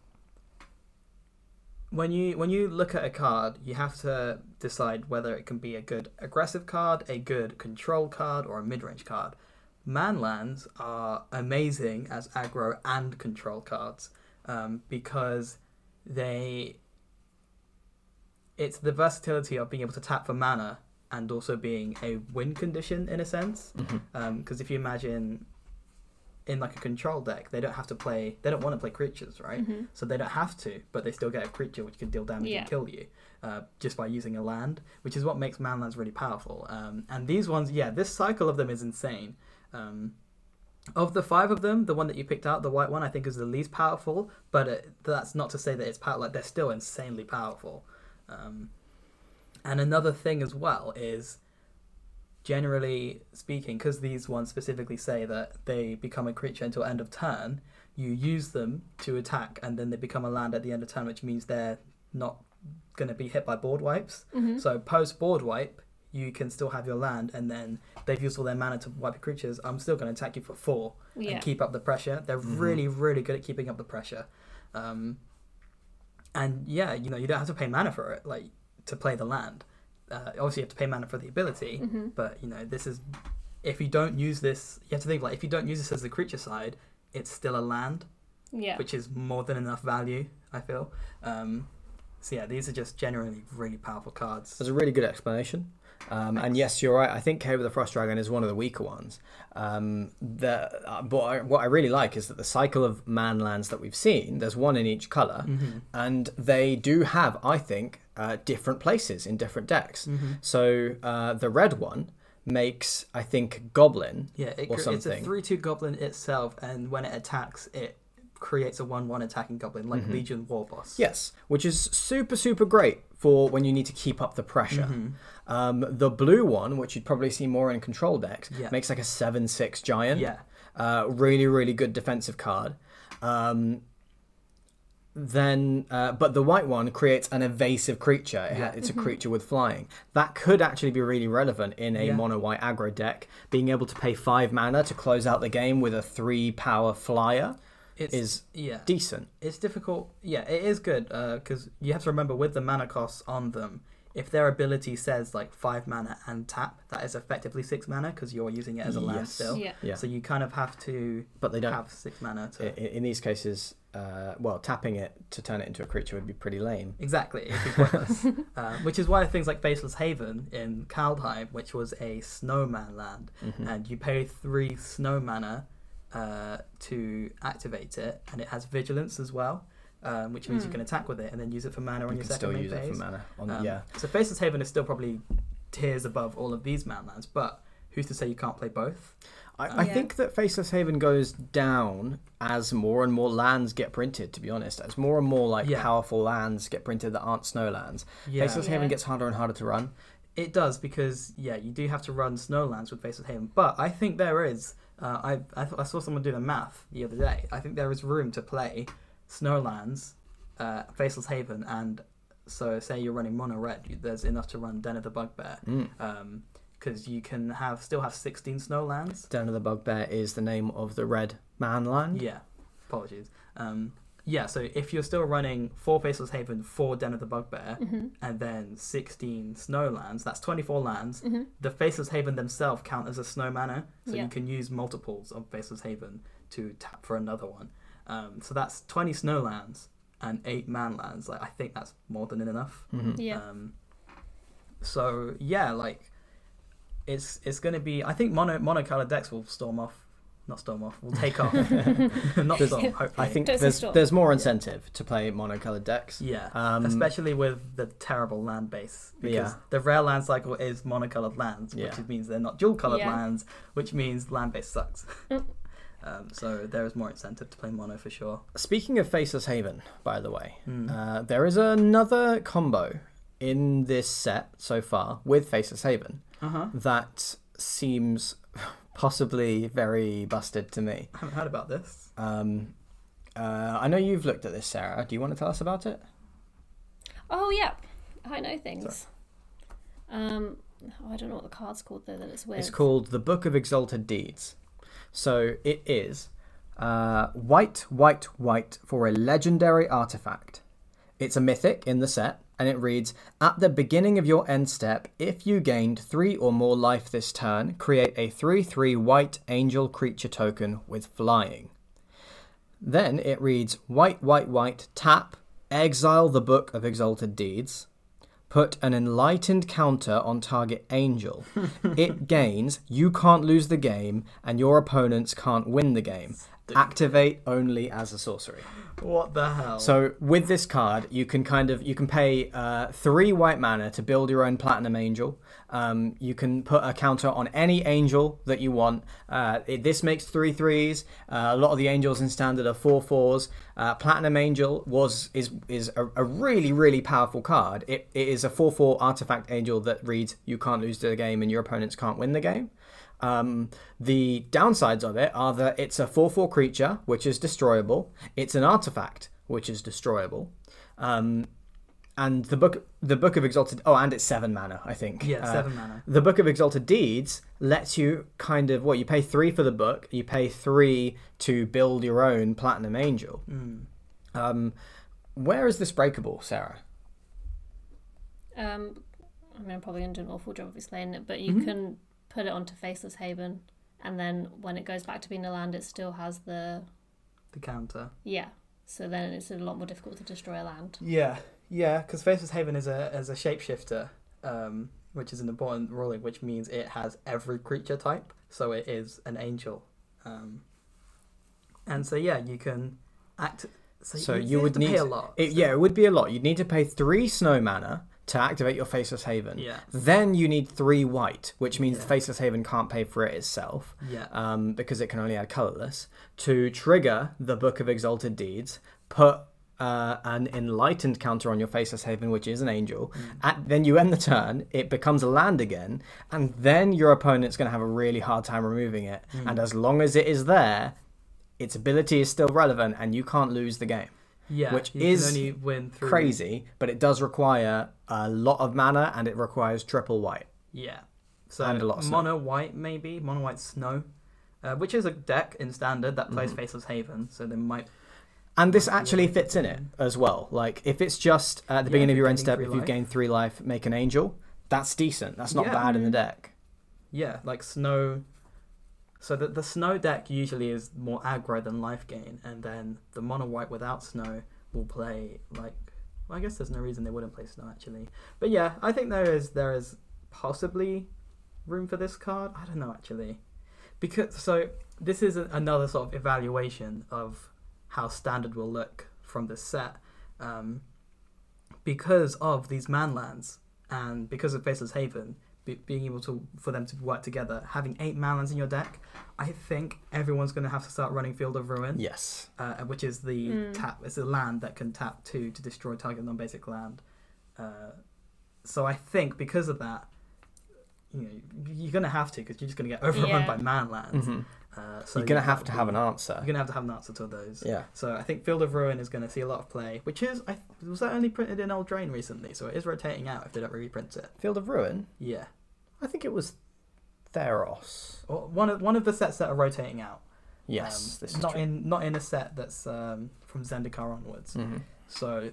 when you when you look at a card, you have to decide whether it can be a good aggressive card, a good control card, or a mid range card. Man lands are amazing as aggro and control cards um, because they it's the versatility of being able to tap for mana and also being a win condition in a sense. Because if you imagine in like a control deck, they don't have to play. They don't want to play creatures, right? Mhm. So they don't have to, but they still get a creature which can deal damage Yeah. and kill you uh, just by using a land, which is what makes manlands really powerful. Um, and these ones, yeah, this cycle of them is insane. Um, of the five of them, the one that you picked out, the white one, I think is the least powerful. But it, that's not to say that it's power. Like they're still insanely powerful. Um, and another thing as well is generally speaking, because these ones specifically say that they become a creature until end of turn, you use them to attack, and then they become a land at the end of turn, which means they're not going to be hit by board wipes. Mhm. So post board wipe, you can still have your land, and then they've used all their mana to wipe your creatures. I'm still going to attack you for four Yeah. and keep up the pressure. They're Mhm. really, really good at keeping up the pressure. Um, and yeah, you know, you don't have to pay mana for it, like to play the land. Uh, obviously, you have to pay mana for the ability, hmm but you know, this is if you don't use this, you have to think like if you don't use this as the creature side, it's still a land, Yeah. which is more than enough value. I feel. Um, so yeah, these are just generally really powerful cards. That's a really good explanation. Um, and yes, you're right. I think Cave of the Frost Dragon is one of the weaker ones. Um, the, uh, but I, what I really like is that the cycle of man lands that we've seen, there's one in each color, Mm-hmm. and they do have, I think, uh, different places in different decks. Mm-hmm. So uh, the red one makes, I think, Goblin. Yeah, it, or cre- it's a three-two goblin itself, and when it attacks, it creates a one-one attacking goblin like Mhm. Legion Warboss. Yes, which is super, super great for when you need to keep up the pressure. Mhm. Um, the blue one, which you'd probably see more in control decks, Yeah. makes like a 7 6 giant. Yeah. Uh, really, really good defensive card. Um, then, uh, but the white one creates an evasive creature. It Yeah. It's a creature with flying. That could actually be really relevant in a Yeah. mono white aggro deck. Being able to pay five mana to close out the game with a three power flyer It's is yeah. decent. It's difficult. Yeah, it is good because you have to remember with the mana costs on them, if their ability says like five mana and tap, that is effectively six mana because you're using it as a land still. Yeah. Yeah, So you kind of have to but they don't. have six mana to. i- in these cases, uh, well, tapping it to turn it into a creature would be pretty lame. Exactly, it'd be pointless. uh, which is why things like Faceless Haven in Kaldheim, which was a snowman land, Mhm. and you pay three snow mana uh, to activate it, and it has vigilance as well, um, which means you Hmm. can attack with it and then use it for mana on you your can second still main use phase. it for mana. On, Um, yeah, So Faceless Haven is still probably tiers above all of these manlands, but who's to say you can't play both? I, Um, I Yeah. think that Faceless Haven goes down as more and more lands get printed. To be honest, as more and more like Yeah. powerful lands get printed that aren't snow lands, Faceless Haven gets harder and harder to run. It does because yeah, you do have to run Snowlands with Faceless Haven, but I think there is. Uh, I I, th- I saw someone do the math the other day. I think there is room to play Snowlands, uh, Faceless Haven, and so say you're running mono red, you- there's enough to run Den of the Bugbear. Mm. because you can have still have 16 Snowlands. Den of the Bugbear is the name of the red man land. Yeah, apologies. Um, yeah, so if you're still running four Faceless Haven, four Den of the Bugbear, hmm and then 16 Snowlands, that's 24 lands. hmm The Faceless Haven themselves count as a snow mana, so Yeah. you can use multiples of Faceless Haven to tap for another one. Um, so that's 20 Snowlands and 8 Manlands. Like I think that's more than enough. Mhm. Yeah. Um, so yeah, like it's it's going to be. I think mono monocolored decks will storm off, not storm off. Will take off, not There's- storm. Hopefully, I think Don't there's stop. there's more incentive to play monocolored decks. Yeah, Um, especially with the terrible land base because Yeah. the rare land cycle is monocolored lands, which Yeah. means they're not dual colored Yeah. lands, which means land base sucks. Um, so there is more incentive to play mono for sure. Speaking of Faceless Haven, by the way, Mm. uh, there is another combo in this set so far with Faceless Haven Uh huh. that seems possibly very busted to me. I haven't heard about this. Um, uh, I know you've looked at this, Sarah. Do you want to tell us about it? Oh yeah, I know things. Um, oh, I don't know what the card's called though that it's with. It's called the Book of Exalted Deeds. So it is uh, white, white, white for a legendary artifact. It's a mythic in the set, and it reads At the beginning of your end step, if you gained three or more life this turn, create a 3 3 white angel creature token with flying. Then it reads White, white, white, tap, exile the Book of Exalted Deeds. Put an enlightened counter on target angel. it gains, you can't lose the game, and your opponents can't win the game. Activate only as a sorcery. What the hell? So with this card, you can kind of you can pay uh, three white mana to build your own platinum angel. Um, you can put a counter on any angel that you want. Uh, it, this makes three threes. Uh, a lot of the angels in standard are four fours. Uh, platinum angel was is is a, a really really powerful card. It, it is a four four artifact angel that reads you can't lose the game and your opponents can't win the game. Um, the downsides of it are that it's a 4 4 creature, which is destroyable. It's an artifact, which is destroyable. Um, and the book, the book of exalted. Oh, and it's seven mana, I think. yeah, Uh, seven mana. the Book of Exalted Deeds lets you kind of what you pay three for the book, you pay three to build your own Platinum Angel. Mm. Um, where is this breakable, Sarah? Um, I mean, I'm probably going to do an awful job of explaining it, but you Mm-hmm. can put it onto Faceless Haven, and then when it goes back to being a land, it still has the The counter. yeah. So then it's a lot more difficult to destroy a land. Yeah, yeah, because Faceless Haven is a is a shapeshifter, um, which is an important ruling, which means it has every creature type. So it is an angel, um, and so yeah, you can act. So, So you, you would have to pay need- a lot. It, so- yeah, it would be a lot. You'd need to pay three snow mana to activate your Faceless Haven. yeah, Then you need three white, which means Yeah. the Faceless Haven can't pay for it itself. yeah, um, because it can only add colorless, to trigger the Book of Exalted Deeds, put uh, an enlightened counter on your Faceless Haven, which is an angel. At, then you end the turn, it becomes a land again, and then your opponent's going to have a really hard time removing it. And as long as it is there, its ability is still relevant, and you can't lose the game. yeah. which is Crazy, but it does require a lot of mana, and it requires triple white. Yeah. So And a lot of snow. mono white maybe mono white snow, uh, which is a deck in standard that Mm-hmm. plays Faceless Haven. So they might And this actually fits in it as well. Like if it's just at the Yeah, beginning of your end step, if you life. gain three life, make an angel. That's decent. That's not Yeah. bad in the deck. Yeah, like snow. So the the snow deck usually is more aggro than life gain, and then the mono white without snow will play like. Well, I guess there's no reason they wouldn't play snow actually, but yeah, I think there is there is possibly room for this card. I don't know actually, because so this is a, another sort of evaluation of how standard will look from this set, um, because of these manlands and because of Faceless Haven be, being able to for them to work together, having eight manlands in your deck, I think everyone's going to have to start running Field of Ruin, Yes. uh, which is the Mm. tap. It's a land that can tap two to destroy target non-basic land. Uh, so I think because of that, you know, you're going to have to because you're just going to get overrun Yeah. by manlands. hmm Uh, so You're gonna have to have an answer. You're going to have to have an answer to those. Yeah. So I think Field of Ruin is going to see a lot of play, which is I was that only printed in Eldraine recently, so it is rotating out if they don't reprint it. Field of Ruin. Yeah. I think it was Theros. Or one of one of the sets that are rotating out. Yes. Um, this is not true. in not in a set that's um, from Zendikar onwards. Mhm. So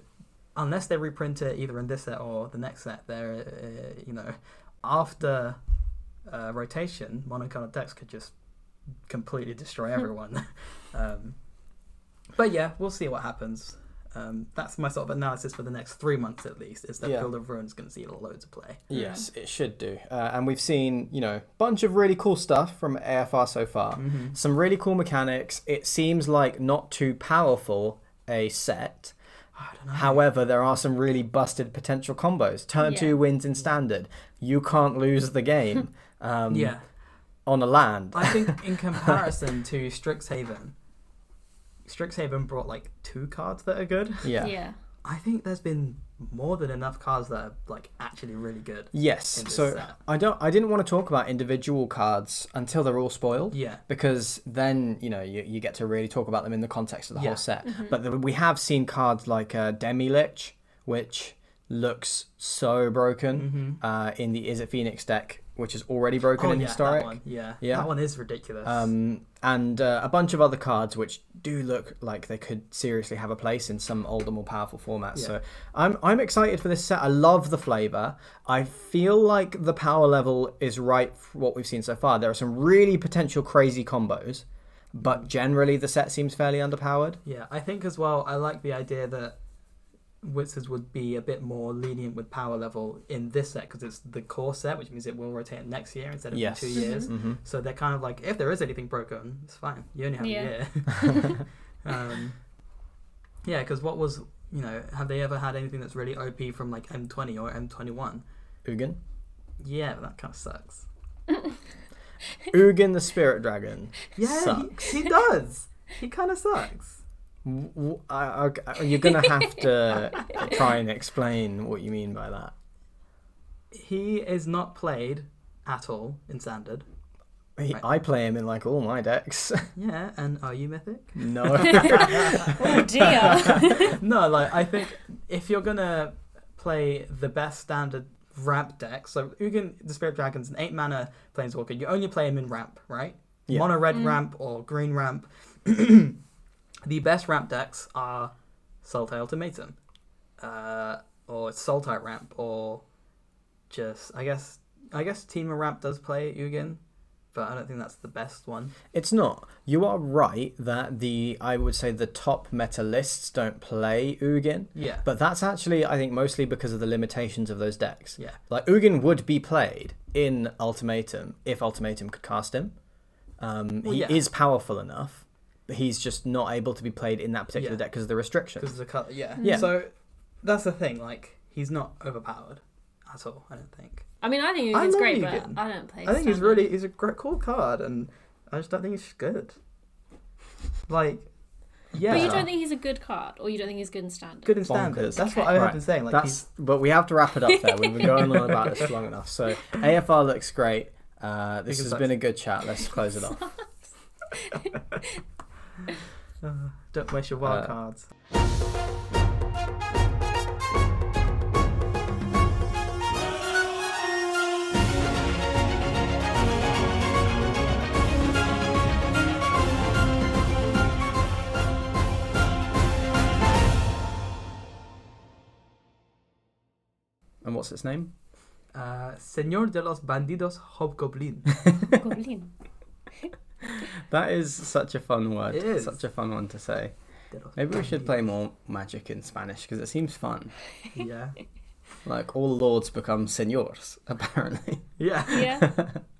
unless they reprint it either in this set or the next set, they're uh, you know after uh, rotation, monocolored decks could just completely destroy everyone. um, but yeah, we'll see what happens. Um, that's my sort of analysis for the next three months at least. Is that Yeah. Field of Ruin is going to see loads of play. Yes, it should do. Uh, and we've seen, you know, a bunch of really cool stuff from AFR so far. Mm-hmm. Some really cool mechanics. It seems like not too powerful a set. I don't know. However, there are some really busted potential combos. Turn Yeah. two wins in standard. You can't lose the game. Um, yeah, on a land. I think in comparison to Strixhaven, Strixhaven brought like two cards that are good. yeah. Yeah. I think there's been more than enough cards that are like actually really good. Yes. So set. I don't. I didn't want to talk about individual cards until they're all spoiled. Yeah. because then you know you, you get to really talk about them in the context of the Yeah. whole set. But the, we have seen cards like uh, Demilich, which looks so broken uh, in the Izzet Phoenix deck, which is already broken Oh in yeah, historic. that one. Yeah. Yeah. That one is ridiculous. Um, and uh, a bunch of other cards which do look like they could seriously have a place in some older, more powerful formats. Yeah. So I'm I'm excited for this set. I love the flavor. I feel like the power level is right for what we've seen so far. There are some really potential crazy combos, but generally the set seems fairly underpowered. Yeah, I think as well. I like the idea that Wizards would be a bit more lenient with power level in this set because it's the core set, which means it will rotate next year instead of in Yes. two years. hmm So they're kind of like, if there is anything broken, it's fine. You only have Yeah. a year. um, yeah, because what was you know, have they ever had anything that's really OP from like M20 or M21? Ugin, Yeah, that kind of sucks. Ugin the Spirit Dragon. Yeah, Sucks. He, he does. He kind of sucks. W- w- I- I- you're gonna have to try and explain what you mean by that. He is not played at all in standard. He, Right. I play him in like all my decks. Yeah, and are you mythic? no. Oh dear. no, like I think if you're gonna play the best standard ramp deck, so Ugin the Spirit Dragon's an eight mana planeswalker. You only play him in ramp, right? Yeah. Mono red Mm. ramp or green ramp. the best ramp decks are Sultai Ultimatum, uh, or Sultai ramp, or just I guess I guess Temur ramp does play Ugin, but I don't think that's the best one. It's not. You are right that the I would say the top meta lists don't play Ugin, Yeah, but that's actually I think mostly because of the limitations of those decks. yeah, Like Ugin would be played in Ultimatum if Ultimatum could cast him. Um, Well, he yeah. is powerful enough, but he's just not able to be played in that particular Yeah. deck because of the restrictions. because the color. Yeah, Yeah. So that's the thing. Like he's not overpowered at all. I don't think. I mean, I think I it's love great, Ugin. but I don't play. I think he's really he's a great cool card, and I just don't think he's good. Like, yeah, But you don't think he's a good card, or you don't think he's good in standard? good in standard. Bonkers. That's what Okay. I have Right. been saying. Like That's but we have to wrap it up there. We've been going on about this long enough. So AFR looks great. Uh, this Because has that's- been a good chat. Let's close it off. he's uh, don't waste your wild Uh, cards. And what's its name? Uh, Señor de los Bandidos Hobgoblin. Goblin. That is such a fun word. It is. Such a fun one to say. De Maybe we should play more magic in Spanish because it seems fun. Yeah, Like all lords become senors, apparently. yeah. Yeah.